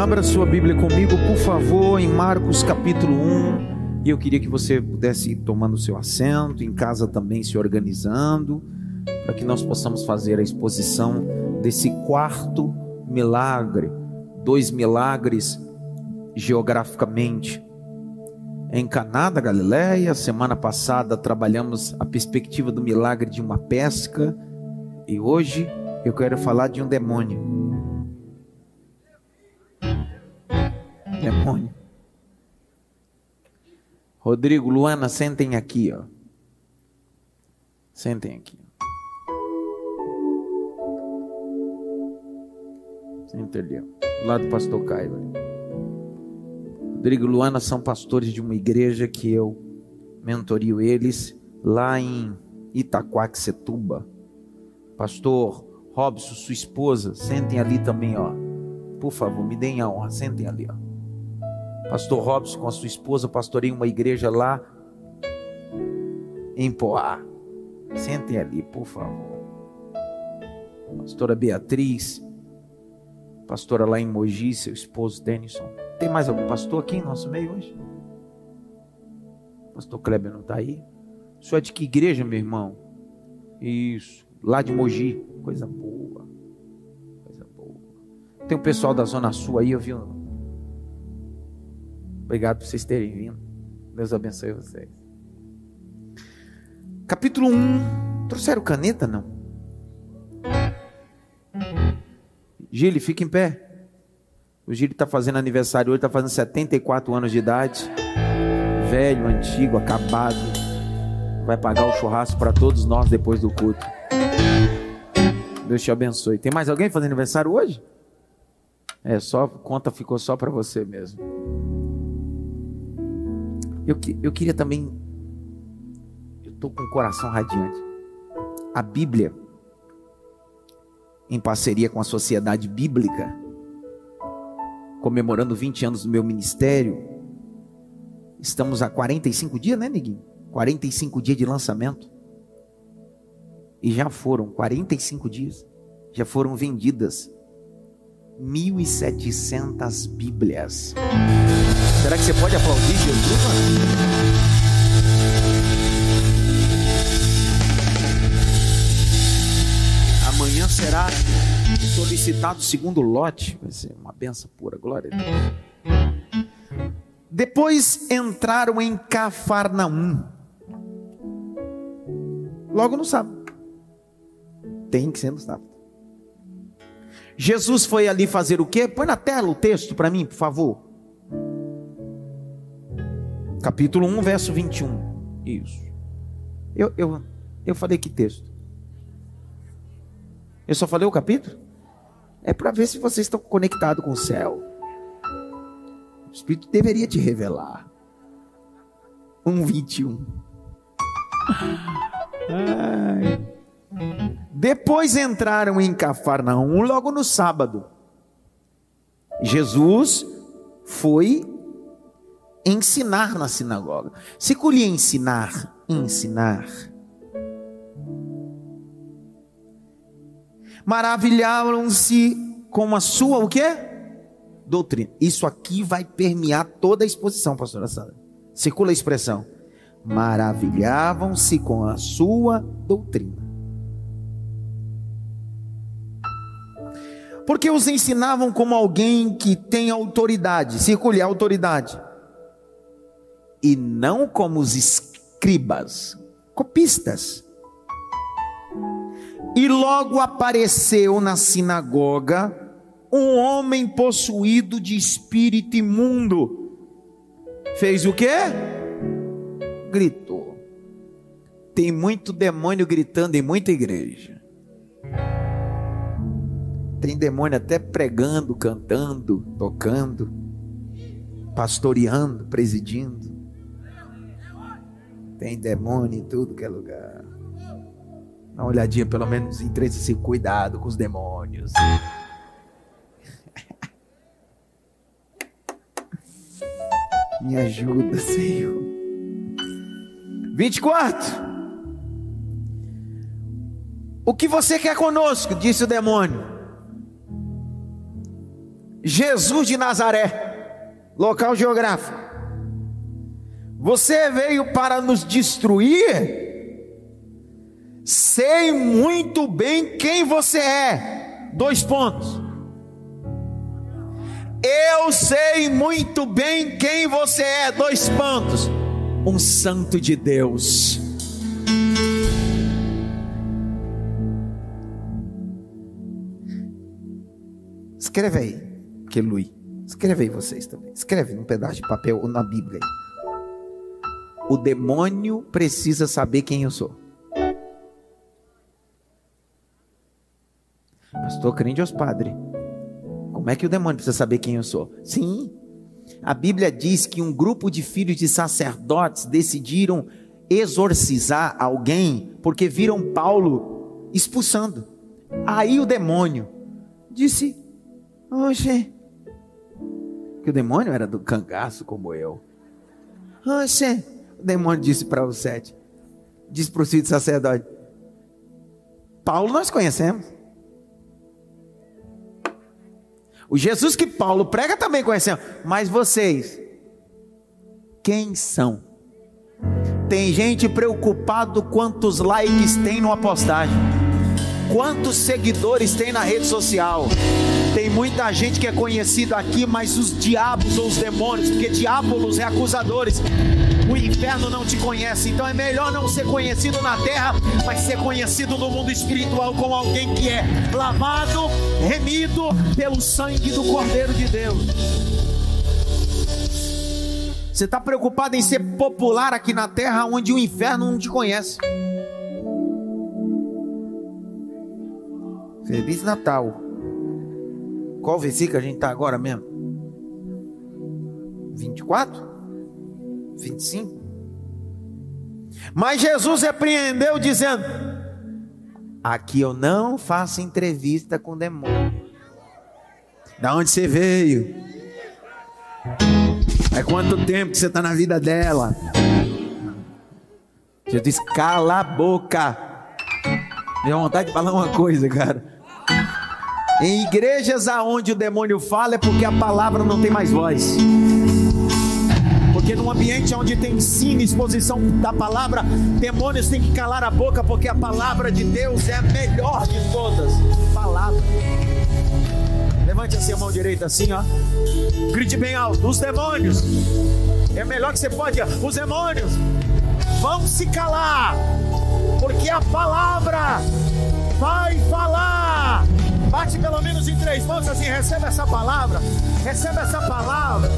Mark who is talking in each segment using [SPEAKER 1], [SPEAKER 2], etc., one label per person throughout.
[SPEAKER 1] Abra sua Bíblia comigo, por favor, em Marcos capítulo 1. E eu queria que você pudesse ir tomando seu assento, em casa também se organizando, para que nós possamos fazer a exposição desse quarto milagre, dois milagres geograficamente. Em Caná da Galileia, semana passada trabalhamos a perspectiva do milagre de uma pesca e hoje eu quero falar de um demônio. Demônio. Rodrigo, Luana, sentem aqui, ó. Sentem aqui. Sentem ali, ó. Do lado do pastor Caio. Rodrigo e Luana são pastores de uma igreja que eu mentorio eles lá em Itaquaquecetuba. Pastor Robson, sua esposa, sentem ali também, ó. Por favor, me deem a honra, sentem ali, ó. Pastor Robson com a sua esposa pastoreia uma igreja lá em Poá. Sentem ali, por favor. Pastora Beatriz, pastora lá em Mogi, seu esposo Denison. Tem mais algum pastor aqui em nosso meio hoje? Pastor Kleber não está aí? O senhor é de que igreja, meu irmão? Isso, lá de Mogi. Coisa boa. Coisa boa. Tem o um pessoal da Zona Sul aí, eu vi um Obrigado por vocês terem vindo. Deus abençoe vocês. Capítulo 1. Trouxeram caneta, não? Gile, fica em pé. O Gile está fazendo aniversário hoje, está fazendo 74 anos de idade. Velho, antigo, acabado. Vai pagar o churrasco para todos nós depois do culto. Deus te abençoe. Tem mais alguém fazendo aniversário hoje? É, só conta ficou só para você mesmo. Eu, eu queria também. Eu estou com o coração radiante. A Bíblia, em parceria com a Sociedade Bíblica, comemorando 20 anos do meu ministério, estamos há 45 dias, né, Neguinho? 45 dias de lançamento. E já foram 45 dias, já foram vendidas 1.700 Bíblias. Será que você pode aplaudir Jesus? Amanhã será solicitado o segundo lote. Vai ser uma benção pura, glória a Deus. Depois entraram em Cafarnaum. Logo no sábado. Tem que ser no sábado. Jesus foi ali fazer o quê? Põe na tela o texto para mim, por favor capítulo 1, verso 21. Isso. Eu, eu, eu falei que texto? Eu só falei o capítulo? É para ver se vocês estão conectados com o céu. O Espírito deveria te revelar. 1, 21. Ai. Depois entraram em Cafarnaum logo no sábado. Jesus foi ensinar na sinagoga. Se ensinar, ensinar. Maravilharam-se com a sua o quê? Doutrina. Isso aqui vai permear toda a exposição, pastora Sandra. Circula a expressão. Maravilhavam-se com a sua doutrina. Porque os ensinavam como alguém que tem autoridade. Circule a autoridade e não como os escribas, copistas. E logo apareceu na sinagoga um homem possuído de espírito imundo. Fez o quê? Gritou. Tem muito demônio gritando em muita igreja. Tem demônio até pregando, cantando, tocando, pastoreando, presidindo. Tem demônio em tudo que é lugar. Dá uma olhadinha, pelo menos em três assim, cuidado com os demônios. Me ajuda, Senhor. 24. O que você quer conosco? Disse o demônio. Jesus de Nazaré, local geográfico. Você veio para nos destruir? Sei muito bem quem você é. Dois pontos. Eu sei muito bem quem você é. Dois pontos. Um santo de Deus. Escreve aí, que. Escreve aí vocês também. Escreve num pedaço de papel ou na Bíblia. O demônio precisa saber quem eu sou. Pastor, crente aos padres. Como é que o demônio precisa saber quem eu sou? Sim. A Bíblia diz que um grupo de filhos de sacerdotes decidiram exorcizar alguém porque viram Paulo expulsando. Aí o demônio disse: Oxe, que o demônio era do cangaço como eu. Oxe, o demônio disse para os sete: Disse para o filho sacerdote: Paulo nós conhecemos. O Jesus que Paulo prega também conhecemos. Mas vocês, quem são? Tem gente preocupado quantos likes tem numa postagem. Quantos seguidores tem na rede social? Tem muita gente que é conhecido aqui, mas os diabos ou os demônios, porque diabolos é acusadores, o inferno não te conhece. Então é melhor não ser conhecido na terra, mas ser conhecido no mundo espiritual como alguém que é lavado, remido pelo sangue do Cordeiro de Deus. Você está preocupado em ser popular aqui na terra, onde o inferno não te conhece. Feliz Natal. Qual versículo a gente está agora mesmo? 24? 25. Mas Jesus repreendeu, dizendo: Aqui eu não faço entrevista com demônio. Da onde você veio? É quanto tempo que você está na vida dela? Jesus diz: Cala a boca. Deu vontade de falar uma coisa, cara. Em igrejas aonde o demônio fala é porque a palavra não tem mais voz. Porque num ambiente onde tem ensino, exposição da palavra, demônios têm que calar a boca, porque a palavra de Deus é a melhor de todas. Palavra. Levante assim a mão direita, assim, ó. Grite bem alto. Os demônios. É melhor que você pode. Os demônios vão se calar, porque a palavra vai falar. Bate pelo menos em três mãos assim, recebe essa palavra, recebe essa palavra.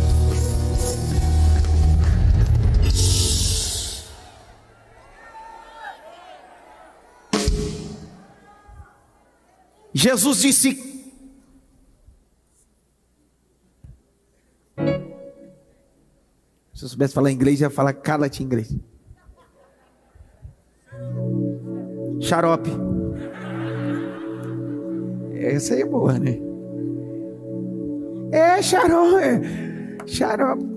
[SPEAKER 1] Jesus disse: Se eu soubesse falar inglês, ia falar cala-te inglês. Xarope. Essa aí é boa, né? É xarope. Xarope.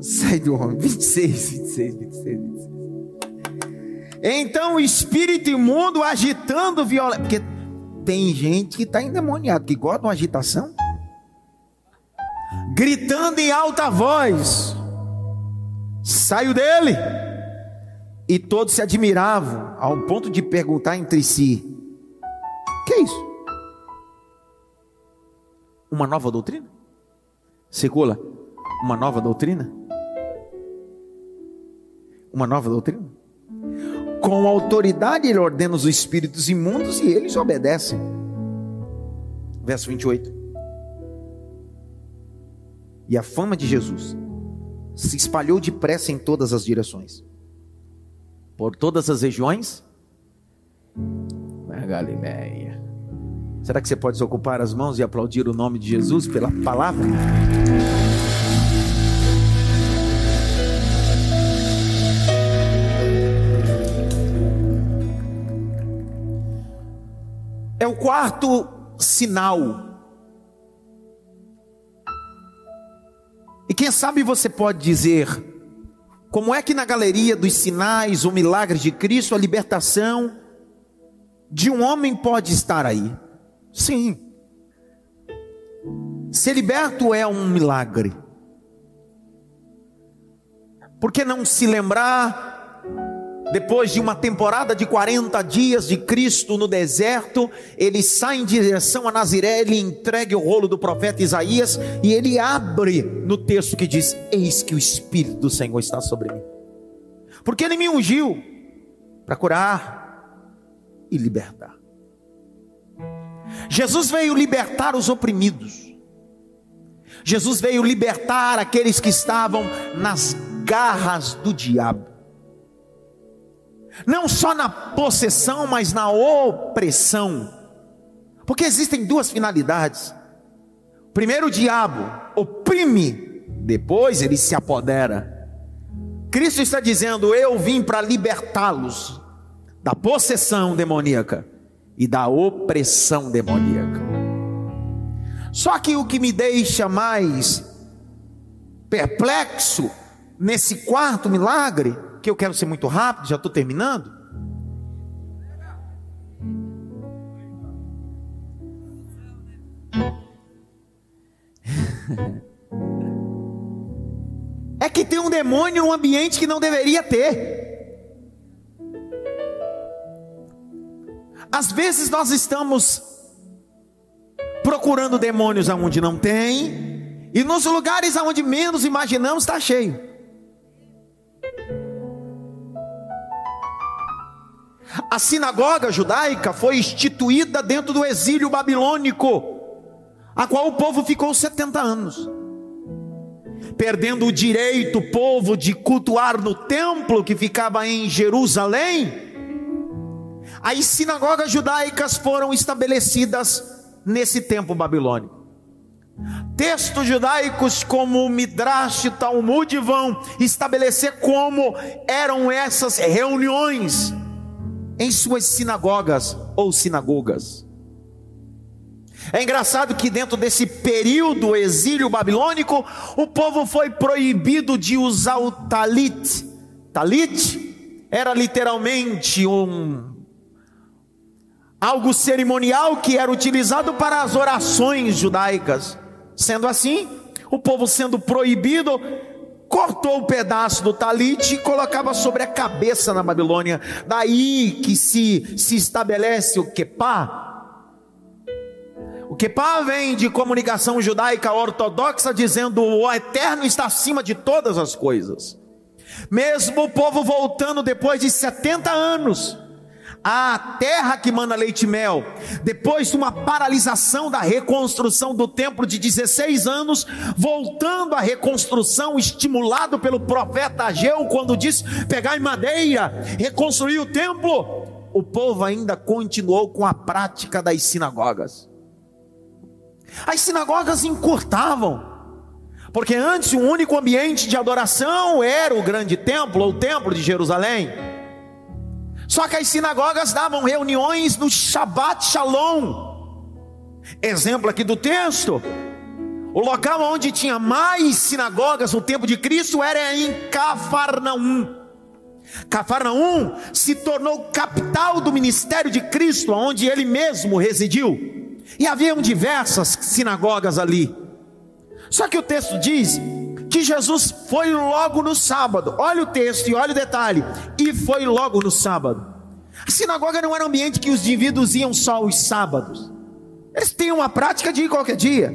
[SPEAKER 1] Sai do homem. 26, 26, 26, 26. Então o espírito imundo agitando violento. Porque tem gente que está endemoniado, que gosta de uma agitação. Gritando em alta voz. Saiu dele. E todos se admiravam, ao ponto de perguntar entre si: Que é isso? Uma nova doutrina? Segula, uma nova doutrina? Uma nova doutrina? Com autoridade ele ordena os espíritos imundos e eles obedecem. Verso 28. E a fama de Jesus se espalhou depressa em todas as direções por todas as regiões Galileia. Será que você pode ocupar as mãos e aplaudir o nome de Jesus pela palavra? É o quarto sinal. E quem sabe você pode dizer, como é que na galeria dos sinais, o milagre de Cristo, a libertação de um homem pode estar aí? Sim, Ser liberto é um milagre. Por que não se lembrar depois de uma temporada de 40 dias de Cristo no deserto, ele sai em direção a Naziré, ele entrega o rolo do profeta Isaías e ele abre no texto que diz: Eis que o Espírito do Senhor está sobre mim. Porque ele me ungiu para curar e libertar. Jesus veio libertar os oprimidos. Jesus veio libertar aqueles que estavam nas garras do diabo não só na possessão, mas na opressão. Porque existem duas finalidades. Primeiro, o diabo oprime, depois ele se apodera. Cristo está dizendo: Eu vim para libertá-los da possessão demoníaca e da opressão demoníaca. Só que o que me deixa mais perplexo nesse quarto milagre porque eu quero ser muito rápido, já estou terminando. é que tem um demônio em um ambiente que não deveria ter. Às vezes nós estamos procurando demônios aonde não tem, e nos lugares aonde menos imaginamos está cheio. A sinagoga judaica foi instituída dentro do exílio babilônico, a qual o povo ficou 70 anos, perdendo o direito, o povo, de cultuar no templo que ficava em Jerusalém. As sinagogas judaicas foram estabelecidas nesse tempo babilônico. Textos judaicos como o Midrash e Talmud vão estabelecer como eram essas reuniões em suas sinagogas ou sinagogas. É engraçado que dentro desse período exílio babilônico, o povo foi proibido de usar o talit. Talit era literalmente um algo cerimonial que era utilizado para as orações judaicas. Sendo assim, o povo sendo proibido cortou o um pedaço do talite e colocava sobre a cabeça na Babilônia. Daí que se, se estabelece o quepá. O quepá vem de comunicação judaica ortodoxa dizendo o eterno está acima de todas as coisas. Mesmo o povo voltando depois de 70 anos, a terra que manda leite e mel, depois de uma paralisação da reconstrução do templo de 16 anos, voltando à reconstrução, estimulado pelo profeta Ageu, quando disse: pegar em madeira, reconstruir o templo, o povo ainda continuou com a prática das sinagogas. As sinagogas encurtavam, porque antes o único ambiente de adoração era o grande templo, ou o templo de Jerusalém. Só que as sinagogas davam reuniões no Shabbat Shalom. Exemplo aqui do texto. O local onde tinha mais sinagogas no tempo de Cristo era em Cafarnaum. Cafarnaum se tornou capital do ministério de Cristo, onde ele mesmo residiu. E haviam diversas sinagogas ali. Só que o texto diz que Jesus foi logo no sábado. Olha o texto e olha o detalhe. E foi logo no sábado. A sinagoga não era um ambiente que os indivíduos iam só os sábados. Eles têm uma prática de ir qualquer dia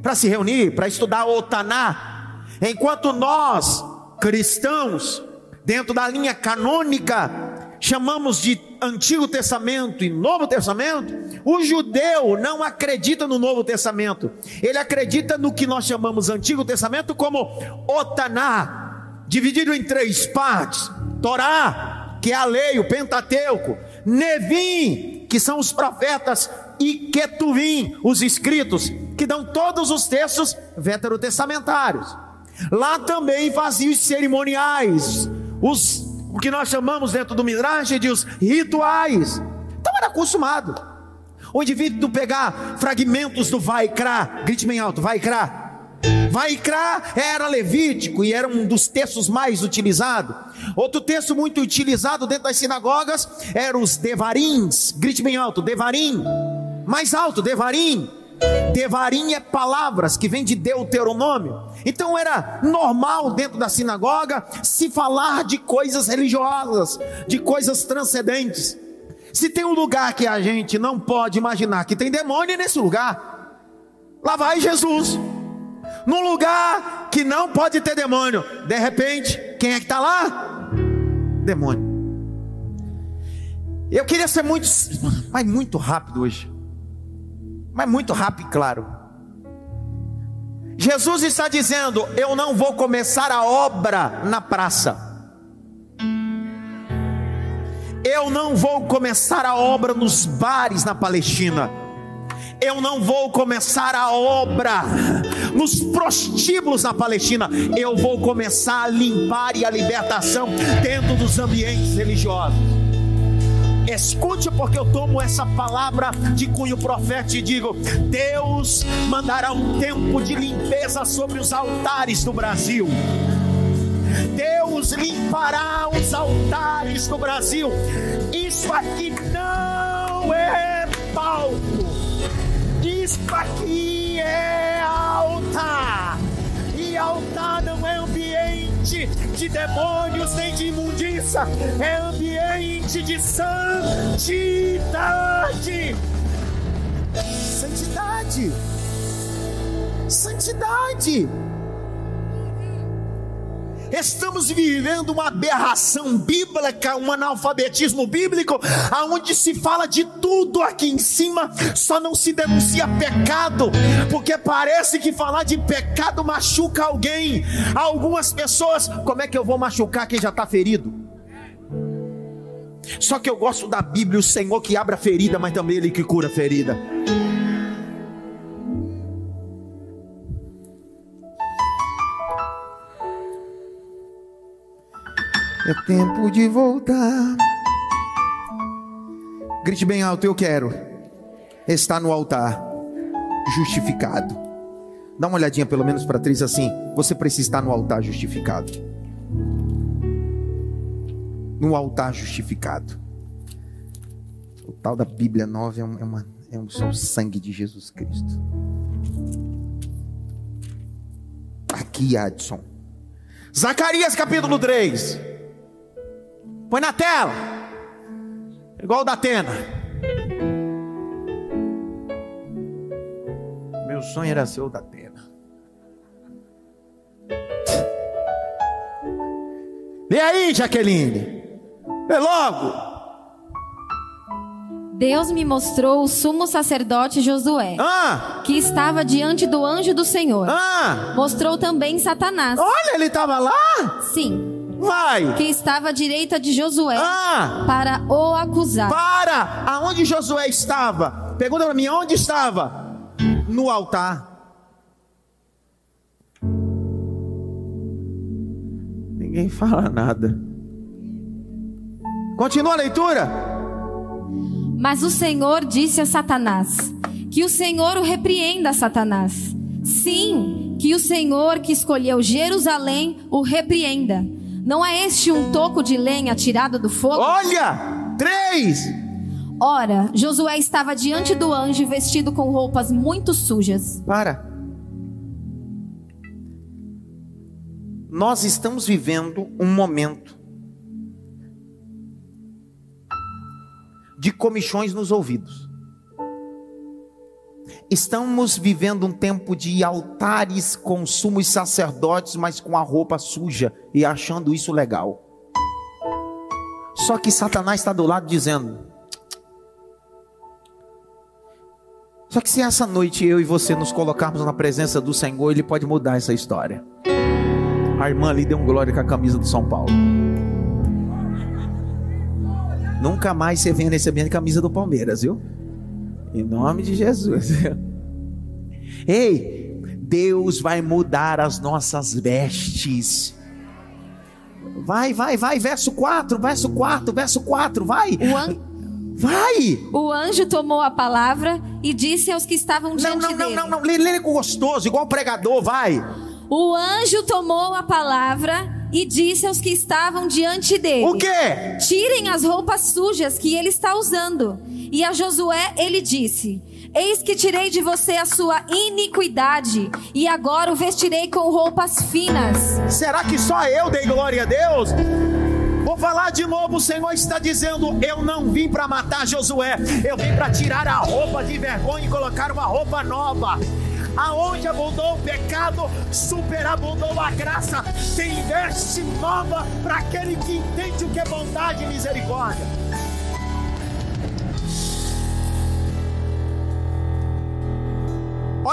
[SPEAKER 1] para se reunir, para estudar o Taná. Enquanto nós, cristãos, dentro da linha canônica, chamamos de Antigo Testamento e Novo Testamento, o judeu não acredita no Novo Testamento, ele acredita no que nós chamamos Antigo Testamento como Otaná, dividido em três partes: Torá, que é a lei, o Pentateuco, Nevim, que são os profetas, e Ketuvim, os escritos, que dão todos os textos veterotestamentários. Lá também fazia os cerimoniais, os o que nós chamamos dentro do Midrash de os rituais. Então era acostumado. O indivíduo pegar fragmentos do Vaikra, grite bem alto, Vaikra. Vaikra era levítico e era um dos textos mais utilizados. Outro texto muito utilizado dentro das sinagogas era os Devarins, grite bem alto, Devarim. Mais alto, Devarim. Devarim é palavras que vem de Deuteronômio. Então era normal dentro da sinagoga se falar de coisas religiosas, de coisas transcendentes. Se tem um lugar que a gente não pode imaginar que tem demônio é nesse lugar, lá vai Jesus. Num lugar que não pode ter demônio, de repente, quem é que está lá? Demônio. Eu queria ser muito, mas muito rápido hoje. Mas muito rápido e claro. Jesus está dizendo: Eu não vou começar a obra na praça. Eu não vou começar a obra nos bares na Palestina. Eu não vou começar a obra nos prostíbulos na Palestina. Eu vou começar a limpar e a libertação dentro dos ambientes religiosos. Escute, porque eu tomo essa palavra de cunho profético e digo: Deus mandará um tempo de limpeza sobre os altares do Brasil. Deus limpará os altares do Brasil. Isso aqui não é palco. Isso aqui é altar. E altar não é ambiente de demônios nem de imundícia, é ambiente de santidade. Santidade. Santidade. Estamos vivendo uma aberração bíblica, um analfabetismo bíblico, aonde se fala de tudo aqui em cima, só não se denuncia pecado, porque parece que falar de pecado machuca alguém. Algumas pessoas, como é que eu vou machucar quem já está ferido? Só que eu gosto da Bíblia, o Senhor que abre a ferida, mas também Ele que cura a ferida. É tempo de voltar. Grite bem alto, eu quero. Está no altar, justificado. Dá uma olhadinha pelo menos para três assim. Você precisa estar no altar justificado. No altar justificado. O tal da Bíblia nova é, uma, é, um, é o sangue de Jesus Cristo. Aqui, Adson. Zacarias capítulo 3. Põe na tela. Igual o da Atena. Meu sonho era ser o da Atena. E aí, Jaqueline? Vê logo.
[SPEAKER 2] Deus me mostrou o sumo sacerdote Josué,
[SPEAKER 1] ah.
[SPEAKER 2] que estava diante do anjo do Senhor.
[SPEAKER 1] Ah.
[SPEAKER 2] Mostrou também Satanás.
[SPEAKER 1] Olha, ele estava lá?
[SPEAKER 2] Sim.
[SPEAKER 1] Vai.
[SPEAKER 2] Que estava à direita de Josué
[SPEAKER 1] ah,
[SPEAKER 2] para o acusar.
[SPEAKER 1] Para! Aonde Josué estava? Pergunta para mim, onde estava? No altar. Ninguém fala nada. Continua a leitura.
[SPEAKER 2] Mas o Senhor disse a Satanás: Que o Senhor o repreenda, Satanás. Sim, que o Senhor que escolheu Jerusalém o repreenda. Não é este um toco de lenha tirado do fogo?
[SPEAKER 1] Olha! Três!
[SPEAKER 2] Ora, Josué estava diante do anjo vestido com roupas muito sujas.
[SPEAKER 1] Para. Nós estamos vivendo um momento de comichões nos ouvidos. Estamos vivendo um tempo de altares com sumos sacerdotes, mas com a roupa suja e achando isso legal. Só que Satanás está do lado dizendo: Só que se essa noite eu e você nos colocarmos na presença do Senhor, Ele pode mudar essa história. A irmã ali deu um glória com a camisa do São Paulo. Nunca mais você venha receber a camisa do Palmeiras, viu? Em nome de Jesus. Ei, Deus vai mudar as nossas vestes. Vai, vai, vai, verso 4, verso 4, verso 4, vai.
[SPEAKER 2] O an...
[SPEAKER 1] Vai!
[SPEAKER 2] O anjo tomou a palavra e disse aos que estavam diante
[SPEAKER 1] não, não,
[SPEAKER 2] dele.
[SPEAKER 1] Não, não, não, lê, lê gostoso, igual pregador, vai.
[SPEAKER 2] O anjo tomou a palavra e disse aos que estavam diante dele:
[SPEAKER 1] O quê?
[SPEAKER 2] Tirem as roupas sujas que ele está usando. E a Josué ele disse: Eis que tirei de você a sua iniquidade, e agora o vestirei com roupas finas.
[SPEAKER 1] Será que só eu dei glória a Deus? Vou falar de novo, o Senhor está dizendo: Eu não vim para matar Josué, eu vim para tirar a roupa de vergonha e colocar uma roupa nova. Aonde abundou o pecado, superabundou a graça. Tem veste nova para aquele que entende o que é bondade e misericórdia.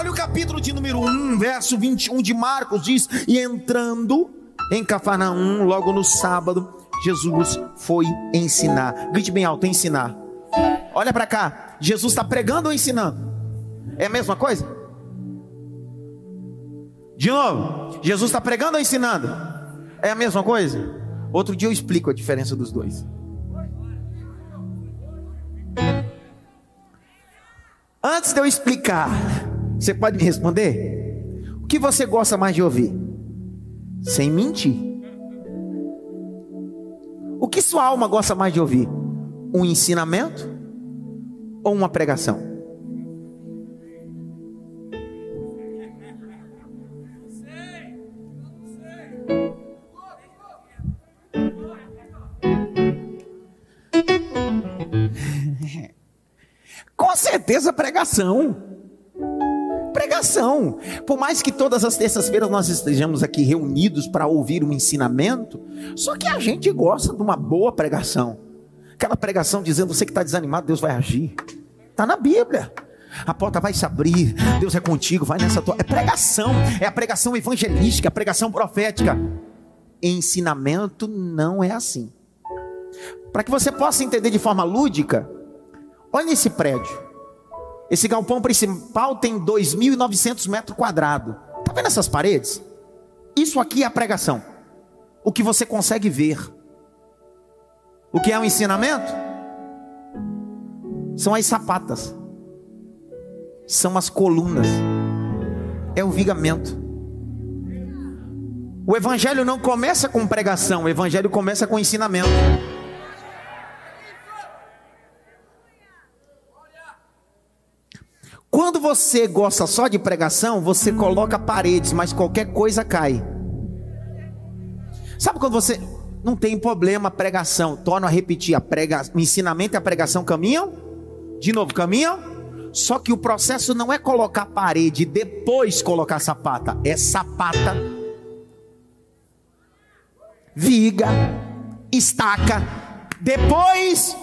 [SPEAKER 1] Olha o capítulo de número 1, verso 21 de Marcos, diz: E entrando em Cafarnaum, logo no sábado, Jesus foi ensinar. Grite bem alto: ensinar. Olha para cá, Jesus está pregando ou ensinando? É a mesma coisa? De novo, Jesus está pregando ou ensinando? É a mesma coisa? Outro dia eu explico a diferença dos dois. Antes de eu explicar, você pode me responder? O que você gosta mais de ouvir? Sem mentir. O que sua alma gosta mais de ouvir? Um ensinamento ou uma pregação? Com certeza pregação pregação. Por mais que todas as terças-feiras nós estejamos aqui reunidos para ouvir um ensinamento, só que a gente gosta de uma boa pregação. Aquela pregação dizendo você que está desanimado, Deus vai agir. Está na Bíblia. A porta vai se abrir, Deus é contigo, vai nessa tua. É pregação, é a pregação evangelística, a pregação profética. Ensinamento não é assim. Para que você possa entender de forma lúdica, olha esse prédio. Esse galpão principal tem 2.900 metros quadrados. Está vendo essas paredes? Isso aqui é a pregação. O que você consegue ver. O que é o ensinamento? São as sapatas. São as colunas. É o vigamento. O evangelho não começa com pregação, o evangelho começa com ensinamento. Quando você gosta só de pregação, você coloca paredes, mas qualquer coisa cai. Sabe quando você não tem problema pregação, torna a repetir, a prega, o ensinamento e a pregação caminham? De novo, caminham? Só que o processo não é colocar parede e depois colocar sapata, é sapata, viga, estaca, depois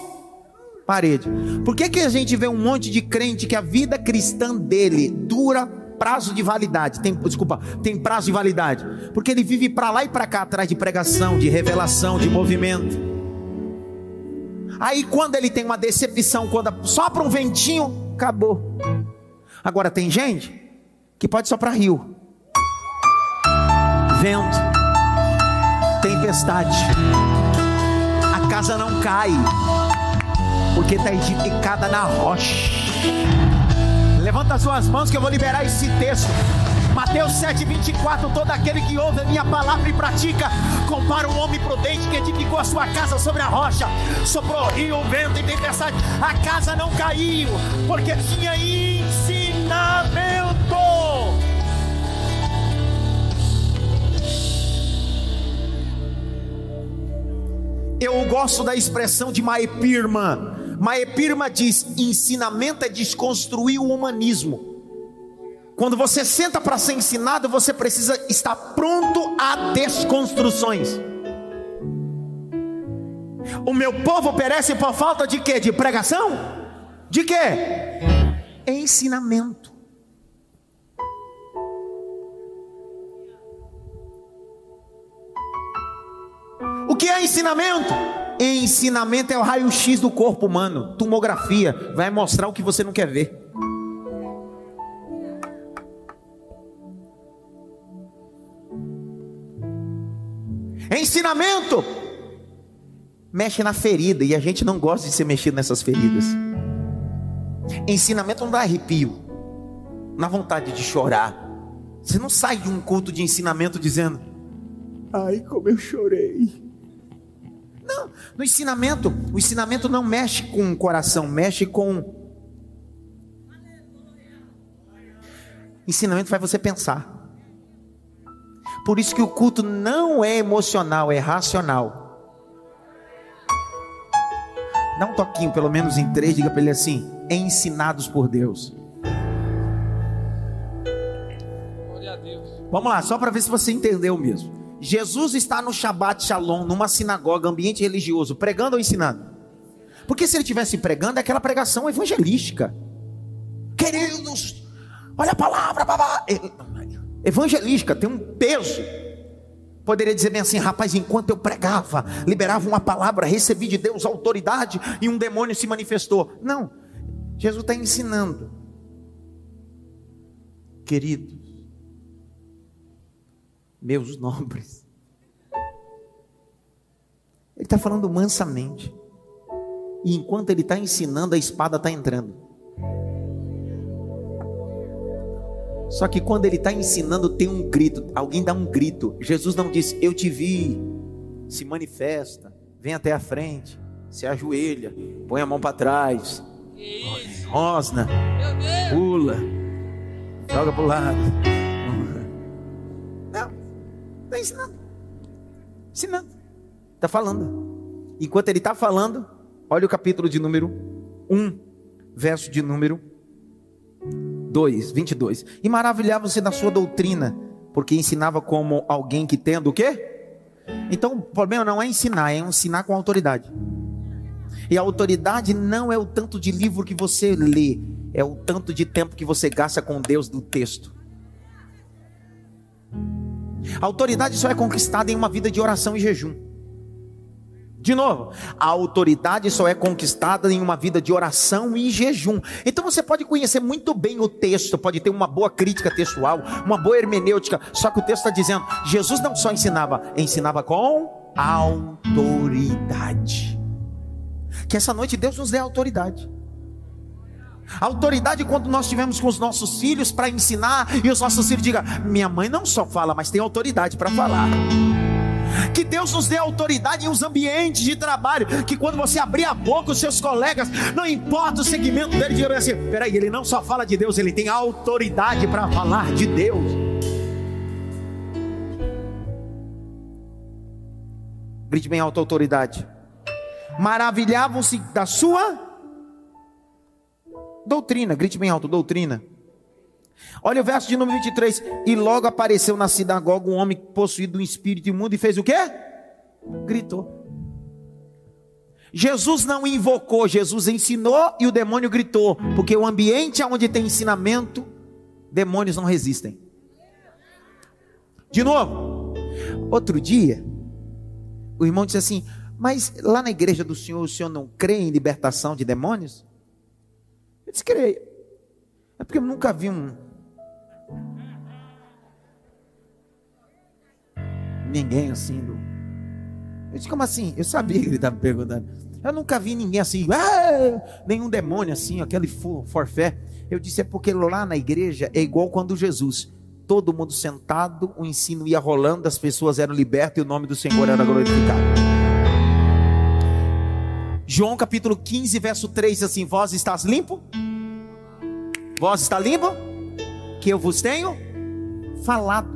[SPEAKER 1] parede. Por que, que a gente vê um monte de crente que a vida cristã dele dura prazo de validade? Tem, desculpa, tem prazo de validade. Porque ele vive para lá e para cá atrás de pregação, de revelação, de movimento. Aí quando ele tem uma decepção, quando sopra um ventinho, acabou. Agora tem gente que pode soprar rio. Vento, tempestade. A casa não cai porque está edificada na rocha. Levanta as suas mãos que eu vou liberar esse texto. Mateus 7,24: Todo aquele que ouve a minha palavra e pratica, compara um homem prudente que edificou a sua casa sobre a rocha. Soprou rio, vento e tempestade. A casa não caiu, porque tinha ensinamento. Eu gosto da expressão de Maepirma. Maepirma diz: ensinamento é desconstruir o humanismo. Quando você senta para ser ensinado, você precisa estar pronto a desconstruções. O meu povo perece por falta de quê? De pregação? De quê? Ensinamento. O que é ensinamento? Ensinamento é o raio-x do corpo humano. Tomografia vai mostrar o que você não quer ver. Ensinamento mexe na ferida e a gente não gosta de ser mexido nessas feridas. Ensinamento não dá arrepio, na vontade de chorar. Você não sai de um culto de ensinamento dizendo: Ai, como eu chorei. No ensinamento, o ensinamento não mexe com o coração, mexe com Ensinamento faz você pensar. Por isso que o culto não é emocional, é racional. Dá um toquinho, pelo menos em três, diga para ele assim: ensinados por Deus. Vamos lá, só para ver se você entendeu mesmo. Jesus está no Shabbat Shalom, numa sinagoga, ambiente religioso, pregando ou ensinando? Porque se ele estivesse pregando, é aquela pregação evangelística. Queridos, olha a palavra, babá. Evangelística, tem um peso. Poderia dizer bem assim, rapaz, enquanto eu pregava, liberava uma palavra, recebi de Deus autoridade e um demônio se manifestou. Não, Jesus está ensinando. Queridos, meus nobres, ele está falando mansamente. E enquanto ele está ensinando, a espada está entrando. Só que quando ele está ensinando, tem um grito. Alguém dá um grito. Jesus não diz, eu te vi. Se manifesta. Vem até a frente. Se ajoelha. Põe a mão para trás. Rosna. Pula. Joga para o lado. Está ensinando. Ensinando. Está falando. Enquanto ele está falando, Olha o capítulo de número 1, verso de número 2, 22. E maravilhava-se da sua doutrina, porque ensinava como alguém que tendo o quê? Então o problema não é ensinar, é ensinar com autoridade. E a autoridade não é o tanto de livro que você lê, é o tanto de tempo que você gasta com Deus do texto. A autoridade só é conquistada em uma vida de oração e jejum. De novo, a autoridade só é conquistada em uma vida de oração e jejum. Então você pode conhecer muito bem o texto, pode ter uma boa crítica textual, uma boa hermenêutica, só que o texto está dizendo: Jesus não só ensinava, ensinava com autoridade. Que essa noite Deus nos dê autoridade. Autoridade quando nós estivermos com os nossos filhos para ensinar e os nossos filhos digam: minha mãe não só fala, mas tem autoridade para falar. Que Deus nos dê autoridade em os ambientes de trabalho. Que quando você abrir a boca, os seus colegas, não importa o segmento dele, digam assim: peraí, ele não só fala de Deus, ele tem autoridade para falar de Deus. Grite bem alta autoridade. Maravilhavam-se da sua doutrina. Grite bem alto, doutrina. Olha o verso de número 23. E logo apareceu na sinagoga um homem possuído do um espírito imundo e fez o quê? Gritou. Jesus não invocou, Jesus ensinou e o demônio gritou, porque o ambiente onde tem ensinamento, demônios não resistem. De novo, outro dia, o irmão disse assim: Mas lá na igreja do Senhor, o Senhor não crê em libertação de demônios? Eu disse: Creio. É porque eu nunca vi um, ninguém assim do. Eu disse, como assim? Eu sabia que ele estava perguntando. Eu nunca vi ninguém assim, ah! nenhum demônio assim, aquele forfé. Eu disse, é porque lá na igreja é igual quando Jesus, todo mundo sentado, o ensino ia rolando, as pessoas eram libertas e o nome do Senhor era glorificado. João capítulo 15, verso 3, assim: Vós estás limpo? Vós está limpo? Que eu vos tenho falado.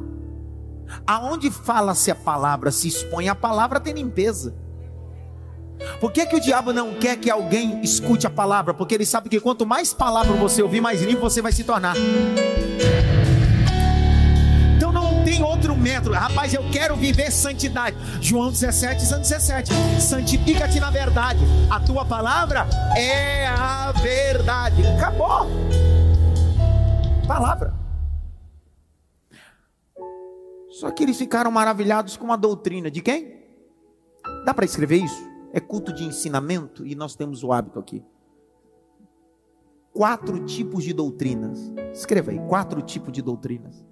[SPEAKER 1] Aonde fala-se a palavra, se expõe a palavra, tem limpeza. Por que, que o diabo não quer que alguém escute a palavra? Porque ele sabe que quanto mais palavra você ouvir, mais limpo você vai se tornar. Método. Rapaz, eu quero viver santidade. João 17, São 17. Santifica-te na verdade. A tua palavra é a verdade. Acabou. Palavra. Só que eles ficaram maravilhados com a doutrina de quem? Dá para escrever isso? É culto de ensinamento e nós temos o hábito aqui. Quatro tipos de doutrinas. Escreva aí, quatro tipos de doutrinas.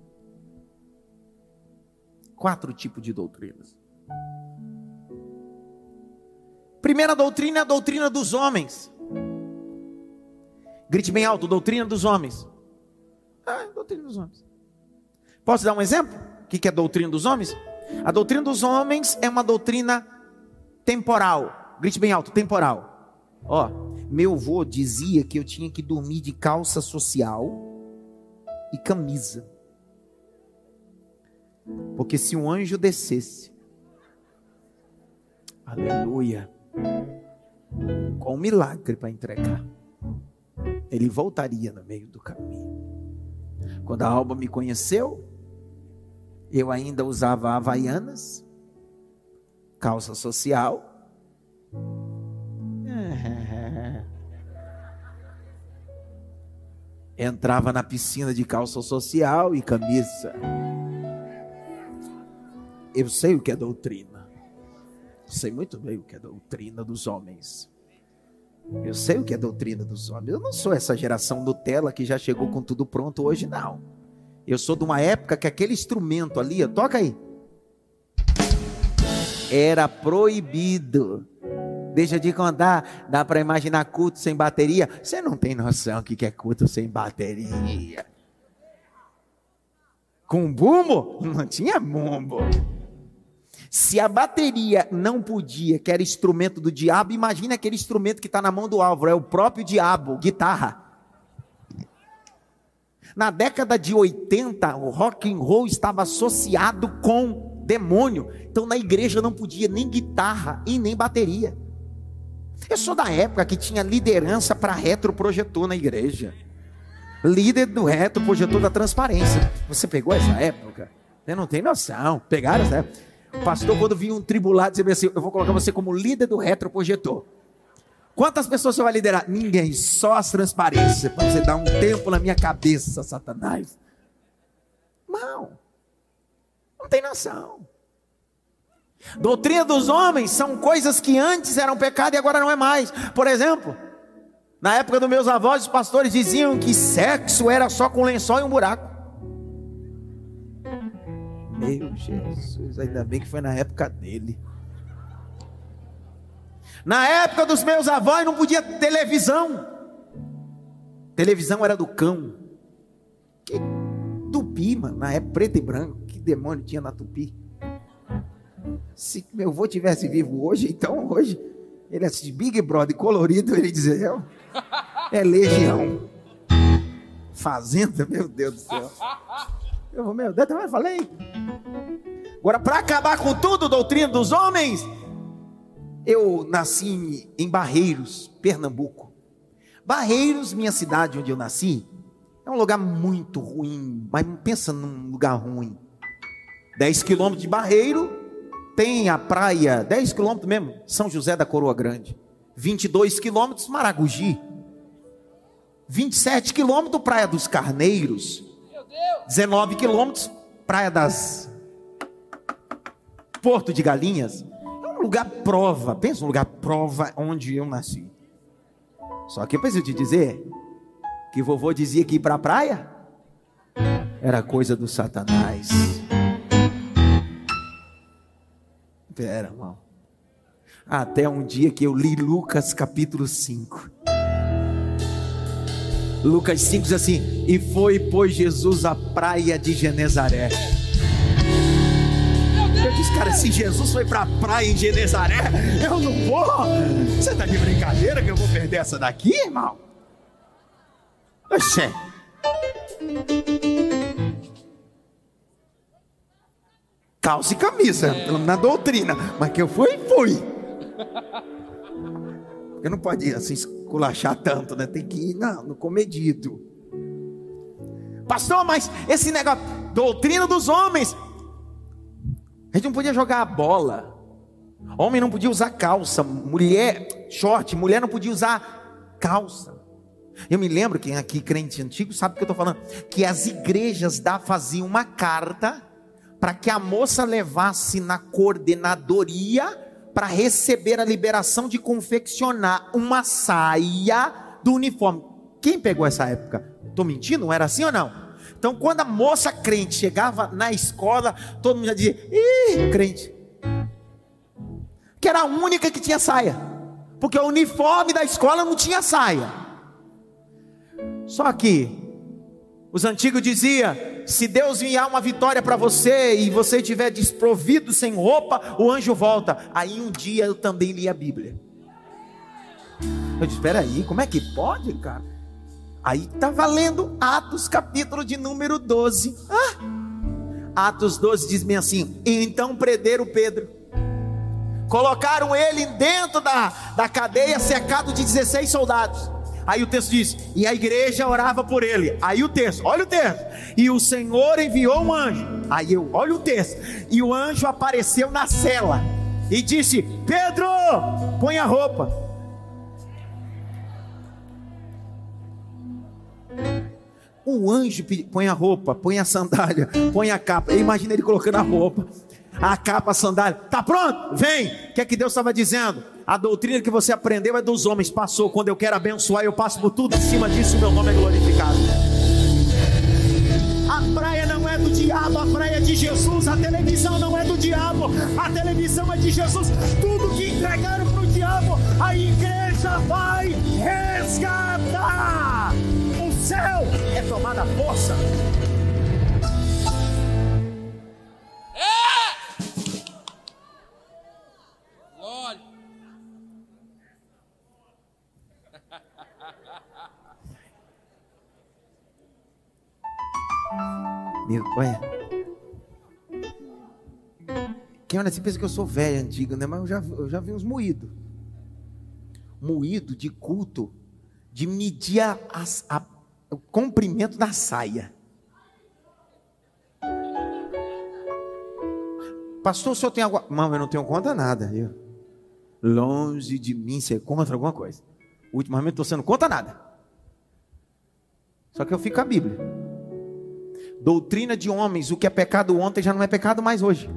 [SPEAKER 1] Quatro tipos de doutrinas. Primeira doutrina é a doutrina dos homens. Grite bem alto, doutrina dos homens. Ah, doutrina dos homens. Posso dar um exemplo? O que é a doutrina dos homens? A doutrina dos homens é uma doutrina temporal. Grite bem alto, temporal. Ó, meu avô dizia que eu tinha que dormir de calça social e camisa. Porque se um anjo descesse, aleluia, com um milagre para entregar, ele voltaria no meio do caminho. Quando a Alba me conheceu, eu ainda usava havaianas, calça social. Entrava na piscina de calça social e camisa. Eu sei o que é doutrina. Sei muito bem o que é doutrina dos homens. Eu sei o que é doutrina dos homens. Eu não sou essa geração Nutella que já chegou com tudo pronto hoje, não. Eu sou de uma época que aquele instrumento ali, toca aí, era proibido. Deixa de contar, dá para imaginar culto sem bateria? Você não tem noção que é culto sem bateria. Com bumbo? Não tinha bumbo. Se a bateria não podia, que era instrumento do diabo, imagine aquele instrumento que está na mão do Álvaro, é o próprio diabo, guitarra. Na década de 80, o rock and roll estava associado com demônio. Então na igreja não podia nem guitarra e nem bateria. Eu sou da época que tinha liderança para retroprojetor na igreja. Líder do retroprojetor da transparência. Você pegou essa época? Você não tem noção. Pegaram essa época? Pastor, quando vinha um tribulado, dizia assim: Eu vou colocar você como líder do retroprojetor. Quantas pessoas você vai liderar? Ninguém, só as transparências. Para você dar um tempo na minha cabeça, Satanás. Não. Não tem noção. Doutrina dos homens são coisas que antes eram pecado e agora não é mais. Por exemplo, na época dos meus avós, os pastores diziam que sexo era só com lençol e um buraco. Meu Jesus, ainda bem que foi na época dele. Na época dos meus avós não podia televisão. Televisão era do cão. Que tupi, mano. Na época preto e branco. Que demônio tinha na tupi? Se meu avô tivesse vivo hoje, então hoje ele assiste Big Brother colorido, ele dizia, é, é legião. Fazenda, meu Deus do céu. Eu, meu Deus, também falei. Agora, para acabar com tudo, doutrina dos homens, eu nasci em Barreiros, Pernambuco. Barreiros, minha cidade onde eu nasci, é um lugar muito ruim, mas pensa num lugar ruim. 10 quilômetros de Barreiro, tem a praia, 10 quilômetros mesmo, São José da Coroa Grande. 22 quilômetros, Maragogi. 27 quilômetros, Praia dos Carneiros. 19 quilômetros, Praia das Porto de Galinhas lugar prova. Pensa um lugar prova onde eu nasci. Só que eu preciso te dizer que vovô dizia que ir para a praia era coisa do Satanás. Pera, irmão. Até um dia que eu li Lucas capítulo 5. Lucas 5 diz assim: E foi, pois, Jesus à praia de Genezaré. Eu disse, cara, se Jesus foi para a praia em Genezaré, eu não vou. Você tá de brincadeira que eu vou perder essa daqui, irmão? Oxê. Calça e camisa, é. na doutrina. Mas que eu fui, fui. Eu não pode assim esculachar tanto, né? Tem que ir não, no comedido. Pastor, mas esse negócio, doutrina dos homens, a gente não podia jogar a bola. Homem não podia usar calça, mulher, short, mulher não podia usar calça. Eu me lembro, quem aqui crente antigo sabe o que eu estou falando, que as igrejas da faziam uma carta para que a moça levasse na coordenadoria para receber a liberação de confeccionar uma saia do uniforme. Quem pegou essa época? Estou mentindo? Não era assim ou não? Então, quando a moça crente chegava na escola, todo mundo já dizia: ih, crente. Que era a única que tinha saia. Porque o uniforme da escola não tinha saia. Só que os antigos diziam: se Deus enviar uma vitória para você e você estiver desprovido, sem roupa, o anjo volta. Aí um dia eu também li a Bíblia. Eu disse: espera aí, como é que pode, cara? Aí está valendo Atos capítulo de número 12. Ah! Atos 12 diz bem assim: então prenderam Pedro, colocaram ele dentro da, da cadeia, cercado de 16 soldados. Aí o texto diz: e a igreja orava por ele. Aí o texto, olha o texto. E o Senhor enviou um anjo. Aí eu, olha o texto. E o anjo apareceu na cela e disse: Pedro, põe a roupa. O anjo põe a roupa, põe a sandália, põe a capa. Imagina ele colocando a roupa, a capa, a sandália. Tá pronto? Vem. O que é que Deus estava dizendo? A doutrina que você aprendeu é dos homens. Passou. Quando eu quero abençoar, eu passo por tudo. Em cima disso, meu nome é glorificado. A praia não é do diabo, a praia é de Jesus. A televisão não é do diabo, a televisão é de Jesus. Tudo que entregaram para o diabo, a igreja vai resgatar céu é tomada força. Olha. Quem olha assim pensa que eu sou velho, antigo, né? Mas eu já, eu já vi uns moídos. Moído de culto, de medir a, a, o comprimento da saia. Pastor, o senhor tem algo. Mano, eu não tenho conta nada. Eu... Longe de mim ser contra alguma coisa. Ultimamente estou sendo contra nada. Só que eu fico com a Bíblia. Doutrina de homens, o que é pecado ontem já não é pecado mais hoje.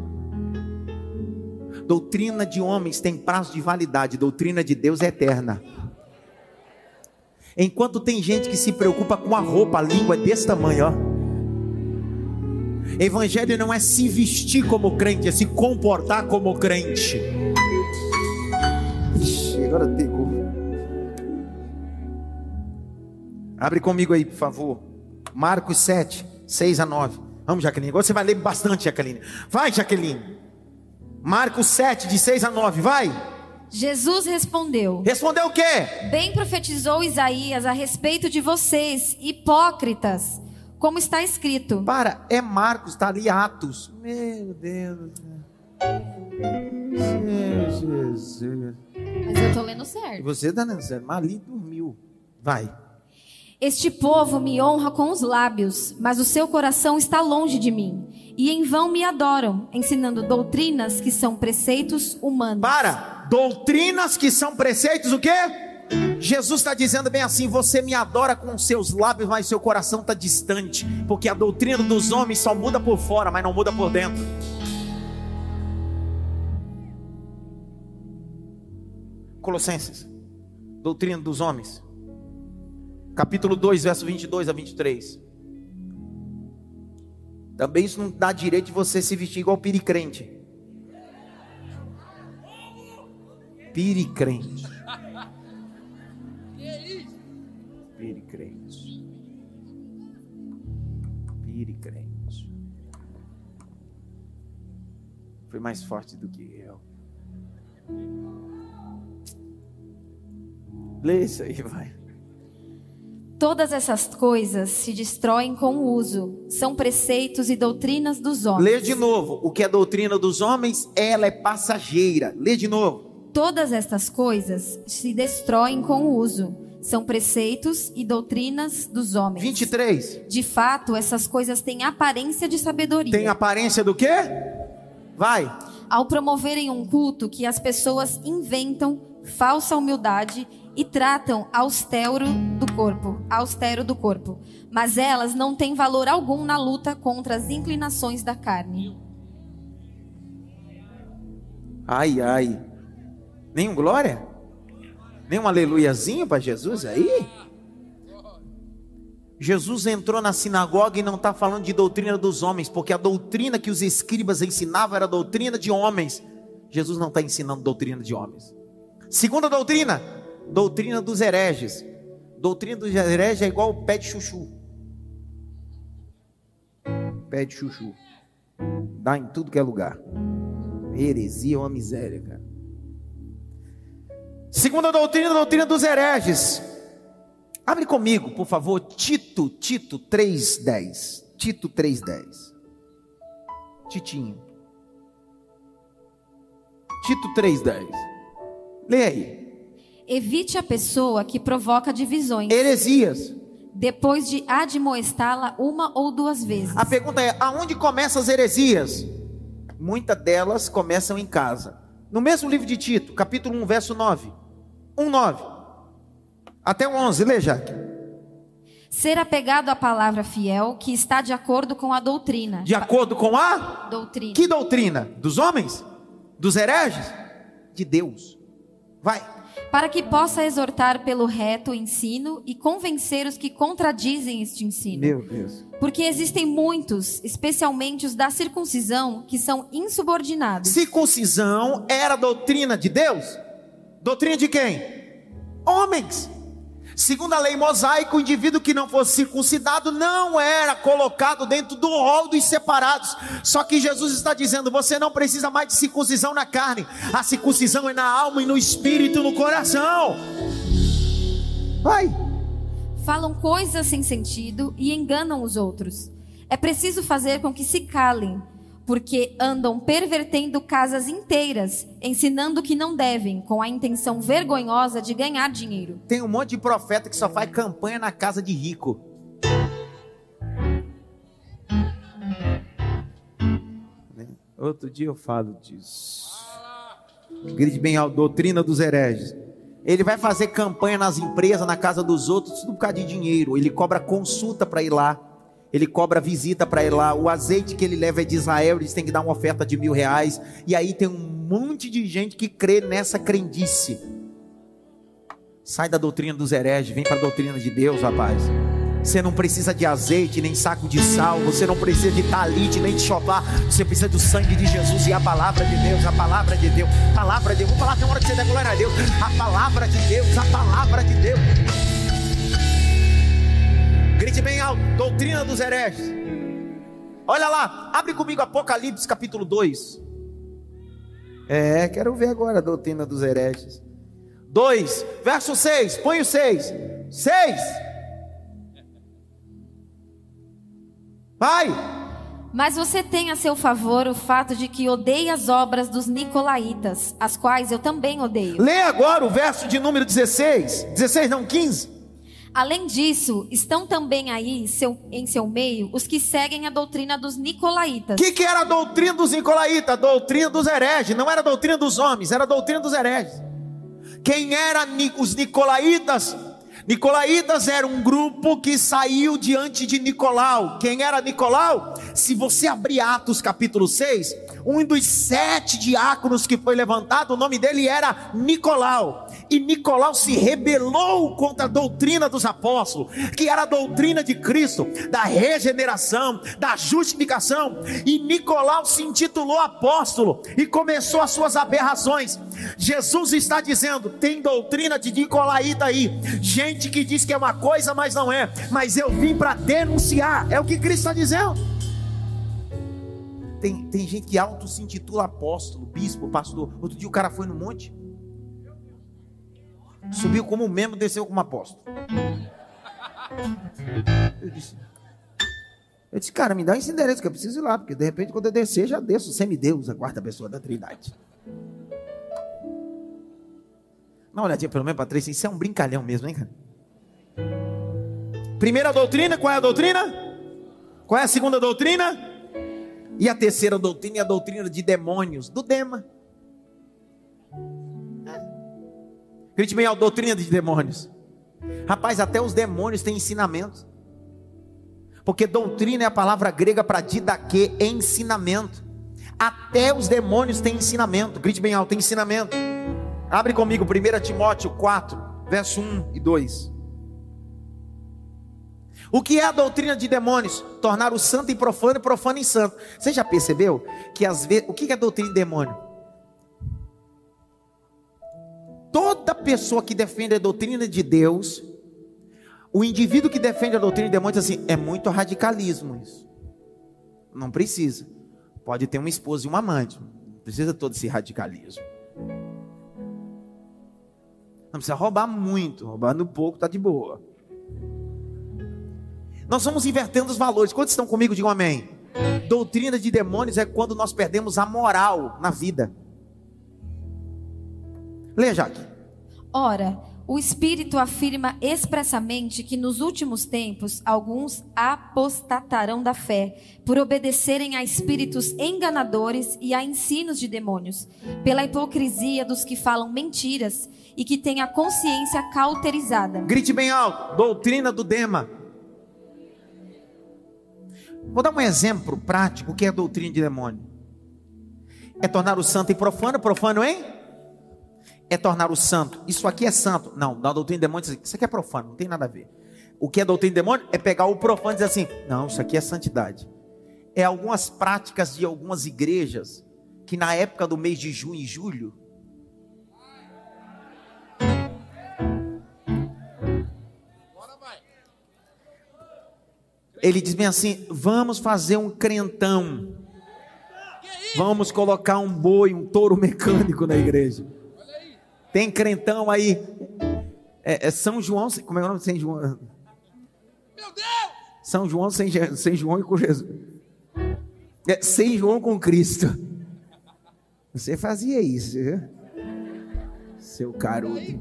[SPEAKER 1] Doutrina de homens tem prazo de validade, doutrina de Deus é eterna. Enquanto tem gente que se preocupa com a roupa, a língua é desse tamanho, ó. Evangelho não é se vestir como crente, é se comportar como crente. Ixi, agora pegou. Abre comigo aí, por favor. Marcos 7, 6 a 9. Vamos, Jaqueline. Agora você vai ler bastante, Jaqueline. Vai, Jaqueline. Marcos 7, de 6 a 9. Vai.
[SPEAKER 2] Jesus respondeu:
[SPEAKER 1] Respondeu o quê?
[SPEAKER 2] Bem profetizou Isaías a respeito de vocês, hipócritas, como está escrito.
[SPEAKER 1] Para, é Marcos, está ali Atos. Meu Deus.
[SPEAKER 2] Jesus. Mas eu estou lendo certo.
[SPEAKER 1] Você está lendo certo, mas ali dormiu. Vai.
[SPEAKER 2] Este povo me honra com os lábios, mas o seu coração está longe de mim. E em vão me adoram, ensinando doutrinas que são preceitos humanos.
[SPEAKER 1] Para! Doutrinas que são preceitos o quê? Jesus está dizendo bem assim: você me adora com os seus lábios, mas seu coração está distante, porque a doutrina dos homens só muda por fora, mas não muda por dentro. Colossenses, doutrina dos homens capítulo 2, verso 22 a 23. Também isso não dá direito de você se vestir igual piricrente. Piricrente. Piricrente. Piricrente. Foi mais forte do que eu. Lê isso aí, vai.
[SPEAKER 2] Todas essas coisas se destroem com o uso, são preceitos e doutrinas dos homens.
[SPEAKER 1] Lê de novo. O que é doutrina dos homens, ela é passageira. Lê de novo.
[SPEAKER 2] Todas estas coisas se destroem com o uso, são preceitos e doutrinas dos homens.
[SPEAKER 1] 23.
[SPEAKER 2] De fato, essas coisas têm aparência de sabedoria.
[SPEAKER 1] Tem aparência do quê? Vai.
[SPEAKER 2] Ao promoverem um culto que as pessoas inventam falsa humildade e tratam austero do corpo, austero do corpo, mas elas não têm valor algum na luta contra as inclinações da carne.
[SPEAKER 1] Ai, ai. Nenhum glória? Nenhum aleluiazinho para Jesus aí? Jesus entrou na sinagoga e não está falando de doutrina dos homens, porque a doutrina que os escribas ensinavam era doutrina de homens. Jesus não está ensinando doutrina de homens. Segunda doutrina, doutrina dos hereges. Doutrina dos hereges é igual o pé de chuchu. Pé de chuchu. Dá em tudo que é lugar. Heresia é uma miséria, cara. Segunda doutrina, doutrina dos hereges. Abre comigo, por favor, Tito, Tito 3:10. Tito 3:10. Titinho. Tito 3:10. Leia aí.
[SPEAKER 2] Evite a pessoa que provoca divisões,
[SPEAKER 1] Heresias.
[SPEAKER 2] depois de admoestá-la uma ou duas vezes.
[SPEAKER 1] A pergunta é: aonde começam as heresias? Muitas delas começam em casa. No mesmo livro de Tito, capítulo 1, verso 9. 1, 9. Até o 11, lê, Jaque.
[SPEAKER 2] Ser apegado à palavra fiel que está de acordo com a doutrina.
[SPEAKER 1] De acordo com a.
[SPEAKER 2] Doutrina.
[SPEAKER 1] Que doutrina? Dos homens? Dos hereges? De Deus. Vai.
[SPEAKER 2] Para que possa exortar pelo reto ensino e convencer os que contradizem este ensino.
[SPEAKER 1] Meu Deus.
[SPEAKER 2] Porque existem muitos, especialmente os da circuncisão, que são insubordinados.
[SPEAKER 1] Circuncisão era doutrina de Deus? Doutrina de quem? Homens. Segundo a lei mosaica, o indivíduo que não fosse circuncidado não era colocado dentro do rol dos separados. Só que Jesus está dizendo: você não precisa mais de circuncisão na carne, a circuncisão é na alma e no espírito no coração. Vai.
[SPEAKER 2] Falam coisas sem sentido e enganam os outros. É preciso fazer com que se calem, porque andam pervertendo casas inteiras, ensinando que não devem, com a intenção vergonhosa de ganhar dinheiro.
[SPEAKER 1] Tem um monte de profeta que só faz campanha na casa de rico. Outro dia eu falo disso. Grite bem alto, doutrina dos hereges. Ele vai fazer campanha nas empresas, na casa dos outros, tudo por causa de dinheiro. Ele cobra consulta para ir lá. Ele cobra visita para ir lá. O azeite que ele leva é de Israel, eles têm que dar uma oferta de mil reais. E aí tem um monte de gente que crê nessa crendice. Sai da doutrina dos hereges, vem para a doutrina de Deus, rapaz. Você não precisa de azeite, nem saco de sal. Você não precisa de talite, nem de chopar. Você precisa do sangue de Jesus e a palavra de Deus. A palavra de Deus. Palavra de Deus. Vou falar tem uma hora que você der glória a Deus. A palavra de Deus. A palavra de Deus. Grite bem alto. Doutrina dos hereges. Olha lá. Abre comigo Apocalipse capítulo 2. É, quero ver agora a doutrina dos hereges. 2, verso 6. Põe o 6. 6. Vai.
[SPEAKER 2] Mas você tem a seu favor o fato de que odeia as obras dos nicolaítas, as quais eu também odeio.
[SPEAKER 1] Lê agora o verso de número 16. 16 não, 15.
[SPEAKER 2] Além disso, estão também aí seu- em seu meio os que seguem a doutrina dos nicolaítas.
[SPEAKER 1] O que, que era a doutrina dos nicolaítas? A doutrina dos hereges. Não era a doutrina dos homens, era a doutrina dos hereges. Quem eram os nicolaítas? Nicolaítas era um grupo que saiu diante de Nicolau. Quem era Nicolau? Se você abrir Atos capítulo 6, um dos sete diáconos que foi levantado, o nome dele era Nicolau. E Nicolau se rebelou contra a doutrina dos apóstolos, que era a doutrina de Cristo, da regeneração, da justificação. E Nicolau se intitulou apóstolo e começou as suas aberrações. Jesus está dizendo: tem doutrina de Nicolaíta aí, gente que diz que é uma coisa, mas não é. Mas eu vim para denunciar, é o que Cristo está dizendo. Tem, tem gente que auto se intitula apóstolo, bispo, pastor. Outro dia o cara foi no monte, subiu como membro, desceu como apóstolo. Eu disse, eu disse, cara, me dá esse endereço que eu preciso ir lá, porque de repente quando eu descer, já desço semideus, a quarta pessoa da Trindade. Dá uma olhadinha pelo menos para três, isso é um brincalhão mesmo, hein, cara? Primeira doutrina, qual é a doutrina? Qual é a segunda doutrina? E a terceira doutrina é a doutrina de demônios, do Dema. Grite bem a doutrina de demônios. Rapaz, até os demônios têm ensinamentos. Porque doutrina é a palavra grega para didaquê, ensinamento. Até os demônios têm ensinamento. Grite bem alto, tem ensinamento. Abre comigo 1 Timóteo 4, verso 1 e 2. O que é a doutrina de demônios? Tornar o santo em profano e profano em santo. Você já percebeu que às vezes. O que é a doutrina de demônio? Toda pessoa que defende a doutrina de Deus, o indivíduo que defende a doutrina de demônio diz assim: é muito radicalismo isso. Não precisa. Pode ter uma esposa e um amante. Não precisa todo esse radicalismo. Não precisa roubar muito. Roubando pouco tá de boa. Nós vamos invertendo os valores. Quantos estão comigo? Digam amém. Doutrina de demônios é quando nós perdemos a moral na vida. Leia, Jaque.
[SPEAKER 2] Ora, o Espírito afirma expressamente que nos últimos tempos alguns apostatarão da fé, por obedecerem a espíritos enganadores e a ensinos de demônios, pela hipocrisia dos que falam mentiras e que têm a consciência cauterizada.
[SPEAKER 1] Grite bem alto: doutrina do Dema. Vou dar um exemplo prático que é a doutrina de demônio. É tornar o santo e profano, profano, hein? É tornar o santo. Isso aqui é santo. Não, na doutrina de demônio, isso aqui é profano, não tem nada a ver. O que é doutrina de demônio é pegar o profano e dizer assim: não, isso aqui é santidade. É algumas práticas de algumas igrejas que na época do mês de junho e julho ele diz bem assim: vamos fazer um crentão. Vamos colocar um boi, um touro mecânico na igreja. Tem crentão aí. É, é São João, como é o nome de São João? Meu Deus! São João sem, sem João e com Jesus. É, sem João com Cristo. Você fazia isso, viu? Seu carudo.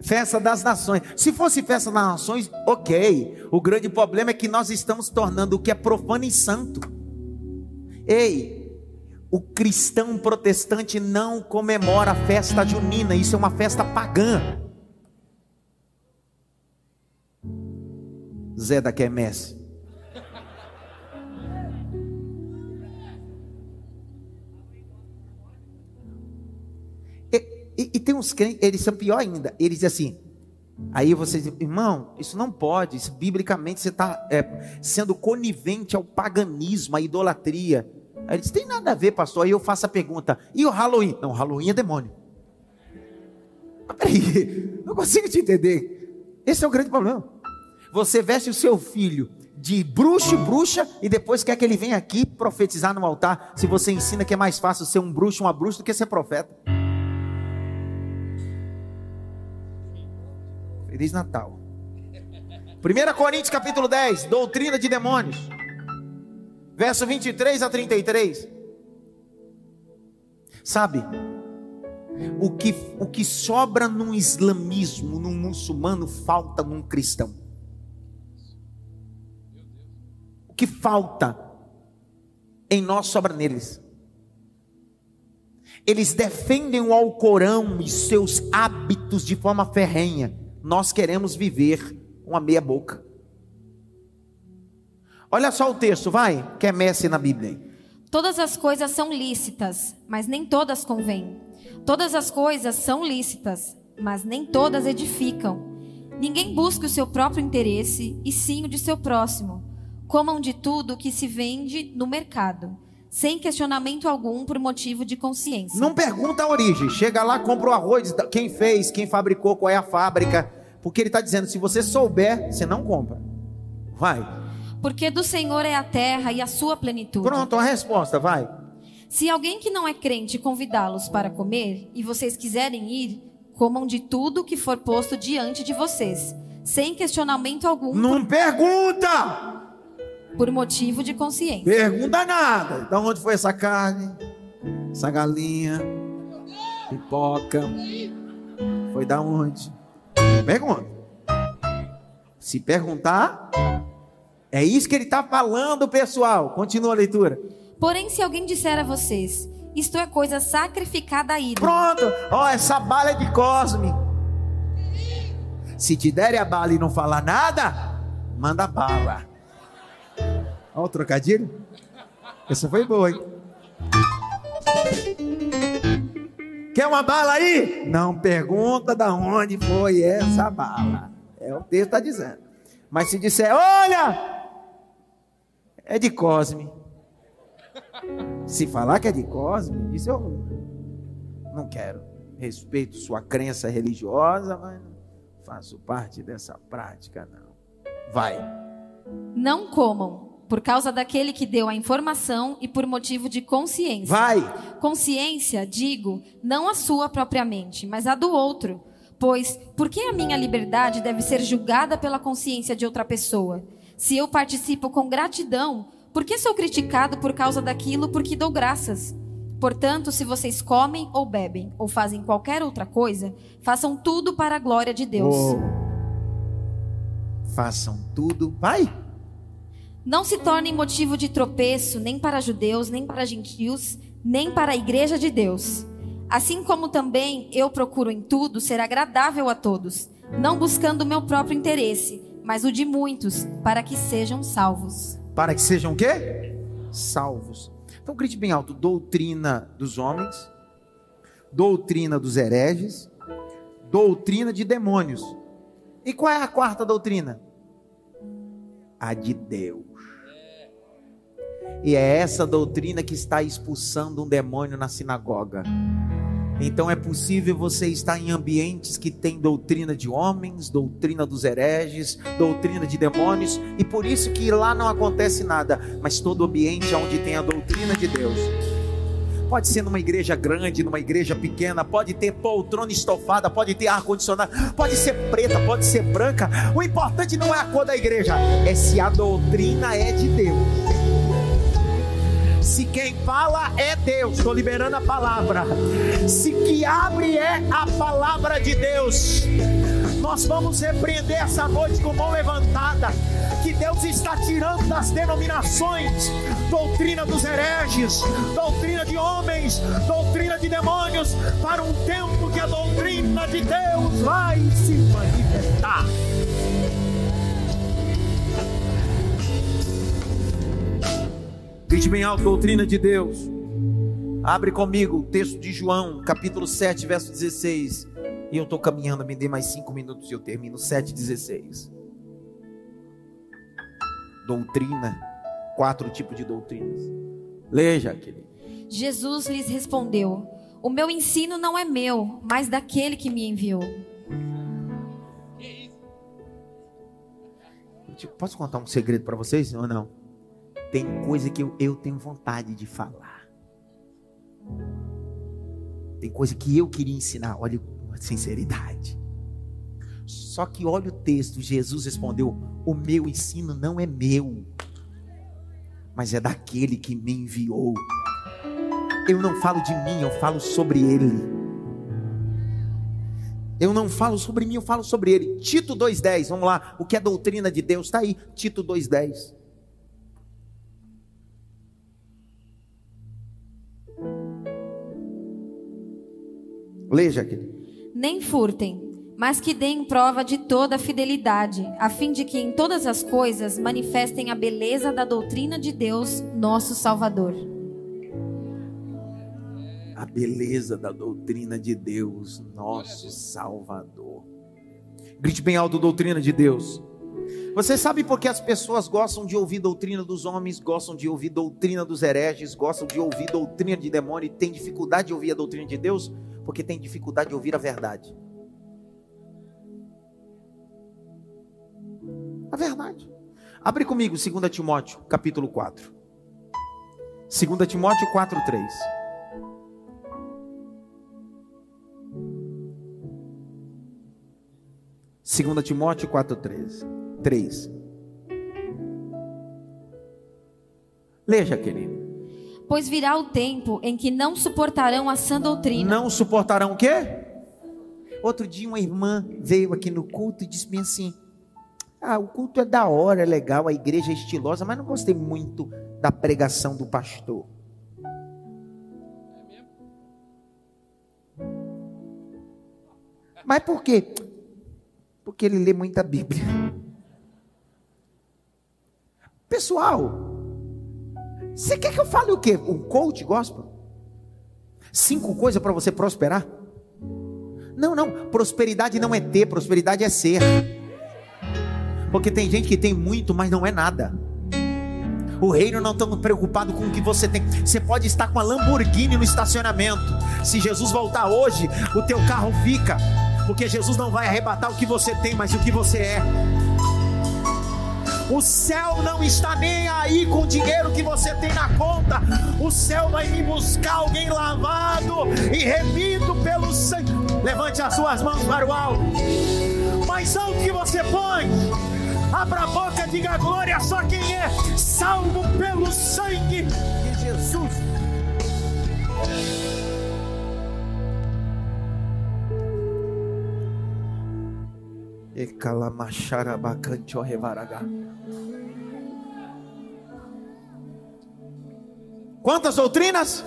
[SPEAKER 1] Festa das nações. Se fosse festa das nações, ok. O grande problema é que nós estamos tornando o que é profano e santo. Ei, o cristão protestante não comemora a festa junina, isso é uma festa pagã. Zé da Quermesse. E, e, tem uns crentes, eles são pior ainda. Eles dizem assim. Aí você diz, irmão, isso não pode. Isso, biblicamente você está é, sendo conivente ao paganismo, à idolatria. Aí eles tem nada a ver, pastor. Aí eu faço a pergunta: e o Halloween? Não, Halloween é demônio. Mas peraí, não consigo te entender. Esse é o grande problema. Você veste o seu filho de bruxo e bruxa e depois quer que ele venha aqui profetizar no altar. Se você ensina que é mais fácil ser um bruxo, uma bruxa do que ser profeta. Feliz Natal. 1 Coríntios capítulo 10, doutrina de demônios. Verso 23 a 33. Sabe? O que, o que sobra num islamismo, num muçulmano, falta num cristão. O que falta em nós sobra neles. Eles defendem o Alcorão e seus hábitos de forma ferrenha nós queremos viver uma meia boca. Olha só o texto, vai, que é Messi na Bíblia.
[SPEAKER 2] Todas as coisas são lícitas, mas nem todas convêm. Todas as coisas são lícitas, mas nem todas edificam. Ninguém busca o seu próprio interesse, e sim o de seu próximo. Comam de tudo que se vende no mercado, sem questionamento algum por motivo de consciência.
[SPEAKER 1] Não pergunta a origem. Chega lá, compra o arroz, quem fez, quem fabricou, qual é a fábrica. Porque ele está dizendo: se você souber, você não compra. Vai.
[SPEAKER 2] Porque do Senhor é a terra e a sua plenitude.
[SPEAKER 1] Pronto, a resposta, vai.
[SPEAKER 2] Se alguém que não é crente convidá-los para comer e vocês quiserem ir, comam de tudo que for posto diante de vocês, sem questionamento algum.
[SPEAKER 1] Não por... pergunta!
[SPEAKER 2] por motivo de consciência.
[SPEAKER 1] Pergunta nada. Então onde foi essa carne? Essa galinha? Pipoca? Foi da onde? Pergunta. Se perguntar, é isso que ele está falando, pessoal. Continua a leitura.
[SPEAKER 2] Porém, se alguém disser a vocês, isto é coisa sacrificada a ídolo.
[SPEAKER 1] Pronto, ó, essa bala é de Cosme. Se te derem a bala e não falar nada, manda bala. Olha o trocadilho. Essa foi boa, hein? Quer uma bala aí? Não pergunta da onde foi essa bala. É o texto está dizendo. Mas se disser, olha, é de Cosme. Se falar que é de Cosme, isso eu não quero. Respeito sua crença religiosa, mas não faço parte dessa prática, não. Vai.
[SPEAKER 2] Não comam por causa daquele que deu a informação e por motivo de consciência.
[SPEAKER 1] Vai.
[SPEAKER 2] Consciência, digo, não a sua propriamente, mas a do outro. Pois, por que a minha liberdade deve ser julgada pela consciência de outra pessoa? Se eu participo com gratidão, por que sou criticado por causa daquilo por que dou graças? Portanto, se vocês comem ou bebem ou fazem qualquer outra coisa, façam tudo para a glória de Deus.
[SPEAKER 1] Oh. Façam tudo. Vai!
[SPEAKER 2] Não se tornem motivo de tropeço nem para judeus, nem para gentios, nem para a igreja de Deus. Assim como também eu procuro em tudo ser agradável a todos, não buscando o meu próprio interesse, mas o de muitos, para que sejam salvos.
[SPEAKER 1] Para que sejam o quê? Salvos. Então grite bem alto: doutrina dos homens, doutrina dos hereges, doutrina de demônios. E qual é a quarta doutrina? A de Deus. E é essa doutrina que está expulsando um demônio na sinagoga. Então é possível você estar em ambientes que tem doutrina de homens, doutrina dos hereges, doutrina de demônios, e por isso que lá não acontece nada, mas todo ambiente onde tem a doutrina de Deus. Pode ser numa igreja grande, numa igreja pequena, pode ter poltrona estofada, pode ter ar-condicionado, pode ser preta, pode ser branca. O importante não é a cor da igreja, é se a doutrina é de Deus. Se quem fala é Deus, estou liberando a palavra. Se que abre é a palavra de Deus. Nós vamos repreender essa noite com mão levantada. Que Deus está tirando das denominações doutrina dos hereges, doutrina de homens, doutrina de demônios, para um tempo que a doutrina de Deus vai se manifestar. Grite bem alto, doutrina de Deus. Abre comigo o texto de João, capítulo 7, verso 16. E eu estou caminhando, me dê mais cinco minutos e eu termino. 7,16. Doutrina. Quatro tipos de doutrinas. Leia, querido.
[SPEAKER 2] Jesus lhes respondeu: O meu ensino não é meu, mas daquele que me enviou.
[SPEAKER 1] Posso contar um segredo para vocês ou não? Tem coisa que eu, eu tenho vontade de falar. Tem coisa que eu queria ensinar. Olha, sinceridade. Só que olha o texto. Jesus respondeu: O meu ensino não é meu, mas é daquele que me enviou. Eu não falo de mim, eu falo sobre ele. Eu não falo sobre mim, eu falo sobre ele. Tito 2,10, vamos lá. O que é doutrina de Deus? Está aí, Tito 2,10. Leia, querido.
[SPEAKER 2] Nem furtem, mas que deem prova de toda a fidelidade, a fim de que em todas as coisas manifestem a beleza da doutrina de Deus, nosso Salvador.
[SPEAKER 1] A beleza da doutrina de Deus, nosso Salvador. Grite bem alto, doutrina de Deus. Você sabe por que as pessoas gostam de ouvir doutrina dos homens, gostam de ouvir doutrina dos hereges, gostam de ouvir doutrina de demônio e tem dificuldade de ouvir a doutrina de Deus? Porque tem dificuldade de ouvir a verdade. A verdade. Abre comigo 2 Timóteo, capítulo 4. 2 Timóteo 4, 3. Segunda Timóteo 4, 3. 3. Leia, querido.
[SPEAKER 2] Pois virá o tempo em que não suportarão a sã doutrina.
[SPEAKER 1] Não suportarão o quê? Outro dia uma irmã veio aqui no culto e disse bem assim: Ah, o culto é da hora, é legal, a igreja é estilosa, mas não gostei muito da pregação do pastor. Mas por quê? Porque ele lê muita Bíblia. Pessoal, você quer que eu fale o quê? Um coach gospel? Cinco coisas para você prosperar? Não, não. Prosperidade não é ter, prosperidade é ser. Porque tem gente que tem muito, mas não é nada. O reino não está preocupado com o que você tem. Você pode estar com a Lamborghini no estacionamento. Se Jesus voltar hoje, o teu carro fica. Porque Jesus não vai arrebatar o que você tem, mas o que você é. O céu não está nem aí com o dinheiro que você tem na conta. O céu vai vir buscar alguém lavado e remido pelo sangue. Levante as suas mãos para o alto. Alto que você põe. Abra a boca, diga glória só quem é salvo pelo sangue de Jesus. Quantas doutrinas?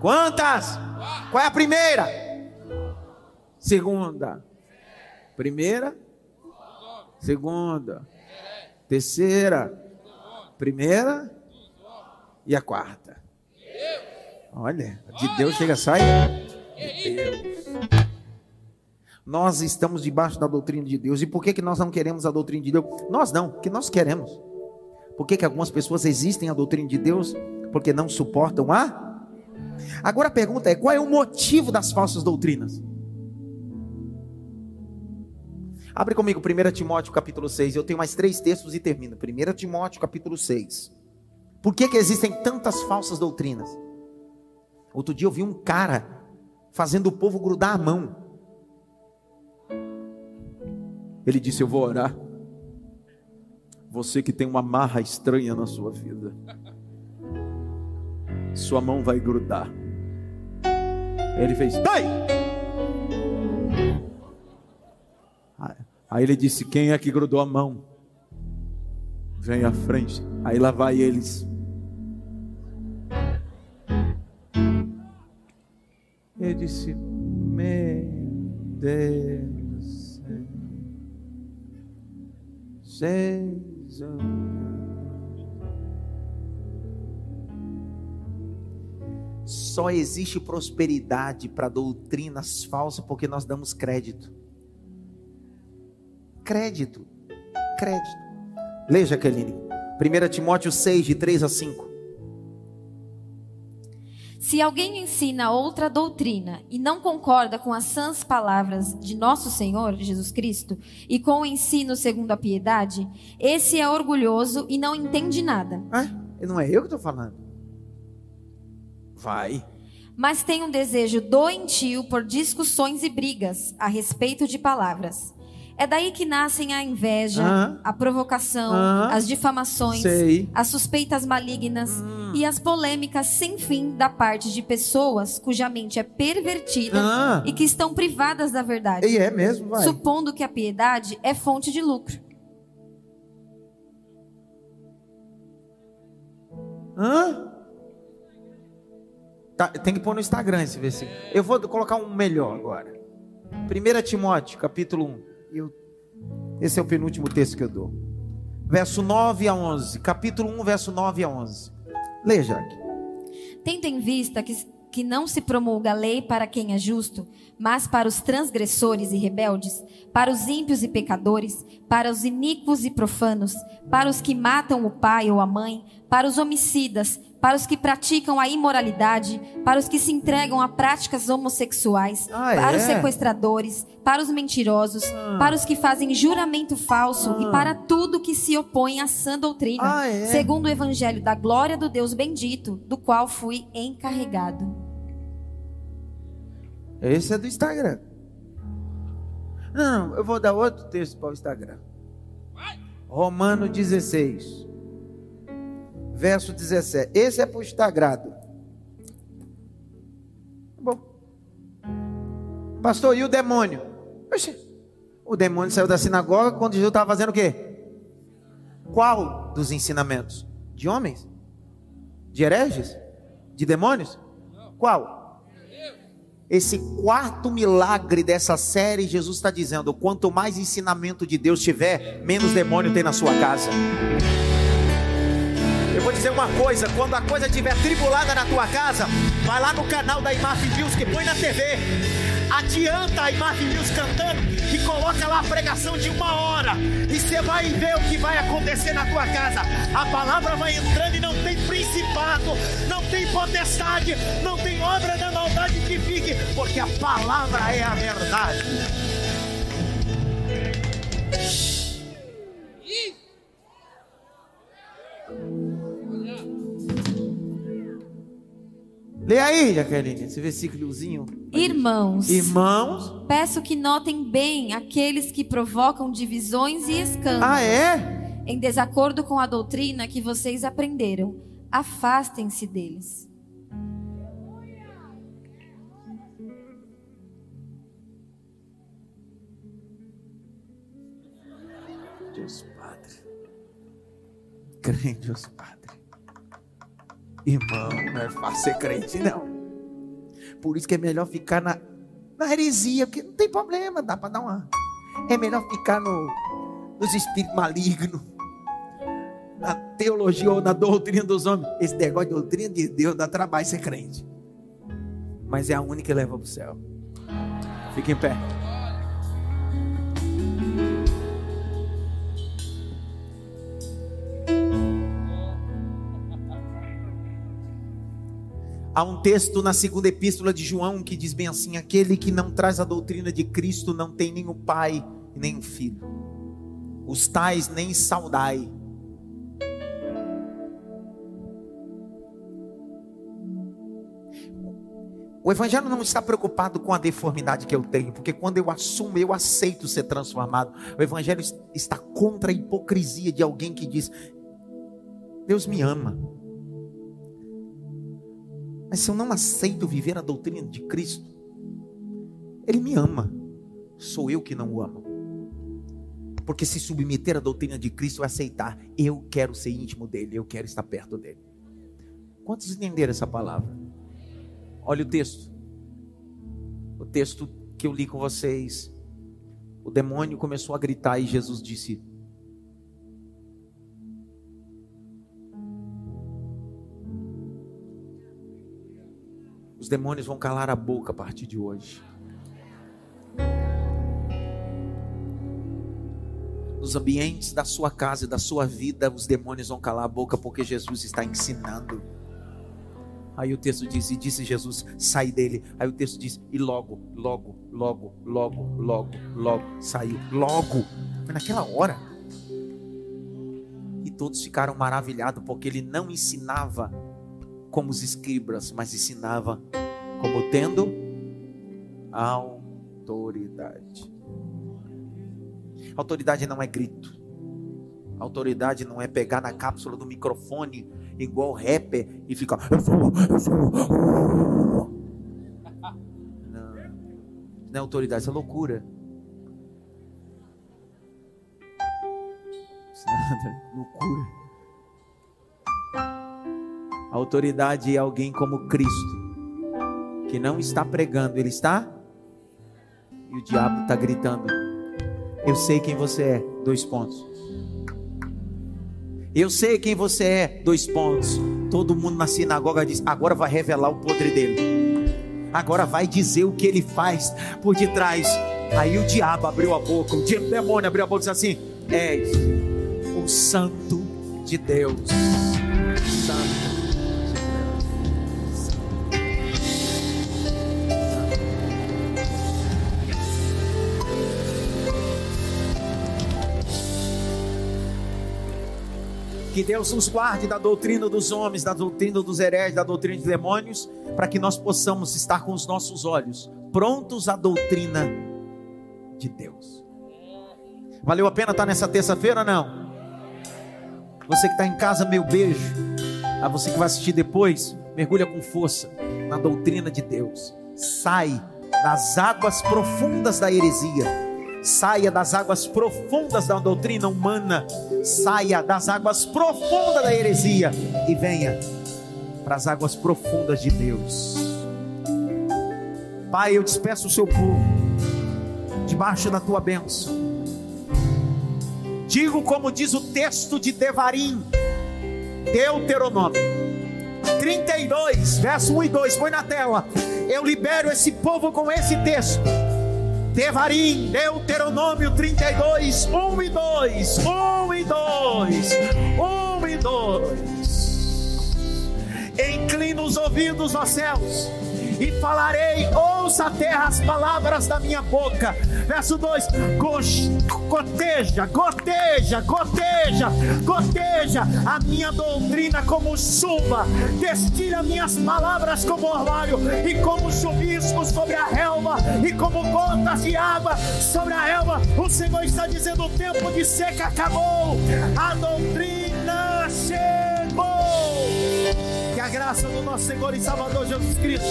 [SPEAKER 1] Quantas? Qual é a primeira? Segunda. Primeira? Segunda. Terceira. Primeira. E a quarta. Olha, de Deus chega, sai. De Deus. Nós estamos debaixo da doutrina de Deus. E por que, que nós não queremos a doutrina de Deus? Nós não, que nós queremos. Por que, que algumas pessoas existem a doutrina de Deus? Porque não suportam a. Agora a pergunta é: qual é o motivo das falsas doutrinas? Abre comigo 1 Timóteo capítulo 6. Eu tenho mais três textos e termino. 1 Timóteo capítulo 6. Por que, que existem tantas falsas doutrinas? Outro dia eu vi um cara fazendo o povo grudar a mão. Ele disse: Eu vou orar. Você que tem uma marra estranha na sua vida, sua mão vai grudar. Ele fez: Dai! Aí ele disse: Quem é que grudou a mão? Vem à frente. Aí lá vai eles. Ele disse: Meu Deus, Jesus. Só existe prosperidade para doutrinas falsas porque nós damos crédito. Crédito. Crédito. Leia, Jaqueline. 1 Timóteo 6, de 3 a 5.
[SPEAKER 2] Se alguém ensina outra doutrina e não concorda com as sãs palavras de nosso Senhor Jesus Cristo e com o ensino segundo a piedade, esse é orgulhoso e não entende nada.
[SPEAKER 1] Ah, não é eu que estou falando. Vai.
[SPEAKER 2] Mas tem um desejo doentio por discussões e brigas a respeito de palavras. É daí que nascem a inveja, a provocação, as difamações,
[SPEAKER 1] Sei.
[SPEAKER 2] as suspeitas malignas
[SPEAKER 1] Hum.
[SPEAKER 2] e as polêmicas sem fim da parte de pessoas cuja mente é pervertida e que estão privadas da verdade,
[SPEAKER 1] E é mesmo, vai.
[SPEAKER 2] supondo que a piedade é fonte de lucro.
[SPEAKER 1] Hã? Tá, tem que pôr no Instagram esse versículo. Eu vou colocar um melhor agora. 1 Timóteo, capítulo 1. Eu- esse é o penúltimo texto que eu dou. Verso 9 a 11. Capítulo 1, verso 9 a 11. Leia, Jaque.
[SPEAKER 2] Tendo em vista que, que não se promulga lei para quem é justo, mas para os transgressores e rebeldes, para os ímpios e pecadores, para os iníquos e profanos, para os que matam o pai ou a mãe, para os homicidas, para os que praticam a imoralidade, para os que se entregam a práticas homossexuais,
[SPEAKER 1] Ah,
[SPEAKER 2] para
[SPEAKER 1] é?
[SPEAKER 2] os sequestradores, para os mentirosos,
[SPEAKER 1] Ah.
[SPEAKER 2] para os que fazem juramento falso e para tudo que se opõe à sã doutrina,
[SPEAKER 1] Ah, é?
[SPEAKER 2] segundo o evangelho da glória do Deus bendito, do qual fui encarregado.
[SPEAKER 1] Esse é do Instagram. Não, eu vou dar outro texto para o Instagram. Romano 16, verso 17. Esse é para o Instagram. Tá Bom. Pastor, e o demônio? Oxe, o demônio saiu da sinagoga quando Jesus estava fazendo o quê? Qual dos ensinamentos? De homens? De hereges? De demônios? Qual? Esse quarto milagre dessa série, Jesus está dizendo: quanto mais ensinamento de Deus tiver, menos demônio tem na sua casa. Eu vou dizer uma coisa: quando a coisa estiver tribulada na tua casa, vai lá no canal da Imaf Music, põe na TV, adianta a Imaf Music cantando e coloca lá a pregação de uma hora, e você vai ver o que vai acontecer na tua casa. A palavra vai entrando e não tem principado, não tem potestade, não tem obra da maldade que fique, porque a palavra é a verdade. Lê aí, Jaqueline, esse versículozinho.
[SPEAKER 2] Irmãos,
[SPEAKER 1] Irmãos.
[SPEAKER 2] peço que notem bem aqueles que provocam divisões e escândalos.
[SPEAKER 1] Ah, é?
[SPEAKER 2] Em desacordo com a doutrina que vocês aprenderam, afastem-se deles.
[SPEAKER 1] Deus Padre. Crente, Deus Padre. Irmão, não é fácil ser crente, não. Por isso que é melhor ficar na, na heresia, porque não tem problema, dá para dar uma. É melhor ficar no, nos espíritos malignos, na teologia ou na doutrina dos homens. Esse negócio de doutrina de Deus dá trabalho ser crente. Mas é a única que leva para o céu. Fique em pé. Há um texto na segunda epístola de João que diz bem assim: aquele que não traz a doutrina de Cristo não tem nem o pai nem o filho. Os tais nem saudai. O evangelho não está preocupado com a deformidade que eu tenho, porque quando eu assumo, eu aceito ser transformado. O evangelho está contra a hipocrisia de alguém que diz: Deus me ama. Mas se eu não aceito viver a doutrina de Cristo, Ele me ama, sou eu que não o amo. Porque se submeter à doutrina de Cristo é aceitar, eu quero ser íntimo dele, eu quero estar perto dele. Quantos entenderam essa palavra? Olha o texto. O texto que eu li com vocês. O demônio começou a gritar e Jesus disse: demônios vão calar a boca a partir de hoje. Nos ambientes da sua casa e da sua vida, os demônios vão calar a boca porque Jesus está ensinando. Aí o texto diz: E disse Jesus, sai dele. Aí o texto diz: E logo, logo, logo, logo, logo, logo, saiu. Logo, foi naquela hora. E todos ficaram maravilhados porque ele não ensinava como os escribas, mas ensinava como tendo autoridade. Autoridade não é grito. Autoridade não é pegar na cápsula do microfone igual rapper e ficar. Não, não é autoridade, isso é loucura. É loucura. A autoridade é alguém como Cristo, que não está pregando, ele está. E o diabo está gritando: Eu sei quem você é. Dois pontos. Eu sei quem você é. Dois pontos. Todo mundo na sinagoga diz: Agora vai revelar o podre dele. Agora vai dizer o que ele faz por detrás. Aí o diabo abriu a boca, o demônio abriu a boca e disse assim: És o santo de Deus. Santo. Que Deus nos guarde da doutrina dos homens, da doutrina dos hereges, da doutrina dos demônios, para que nós possamos estar com os nossos olhos prontos à doutrina de Deus. Valeu a pena estar nessa terça-feira, não? Você que está em casa, meu beijo. A você que vai assistir depois, mergulha com força na doutrina de Deus. Sai das águas profundas da heresia saia das águas profundas da doutrina humana, saia das águas profundas da heresia e venha para as águas profundas de Deus. Pai, eu despeço o seu povo debaixo da tua bênção. Digo como diz o texto de Devarim, Deuteronômio 32, verso 1 e 2, põe na tela. Eu libero esse povo com esse texto Devarim, Deuteronômio 32, 1 e 2, 1 e 2, 1 e 2. Inclina os ouvidos aos céus e falarei, ouça a terra as palavras da minha boca. Verso 2: goteja, goteja, goteja, goteja a minha doutrina como chuva, destila minhas palavras como orvalho e como chuvisco sobre a relva e como gotas de água sobre a relva. O Senhor está dizendo: o tempo de seca acabou, a doutrina chegou. A graça do nosso Senhor e Salvador Jesus Cristo,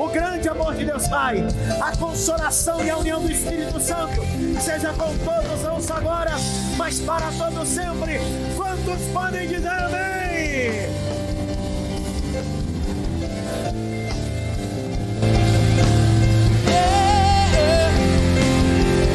[SPEAKER 1] o grande amor de Deus Pai, a consolação e a união do Espírito Santo, seja com todos, não só agora, mas para todos sempre. Quantos podem dizer amém?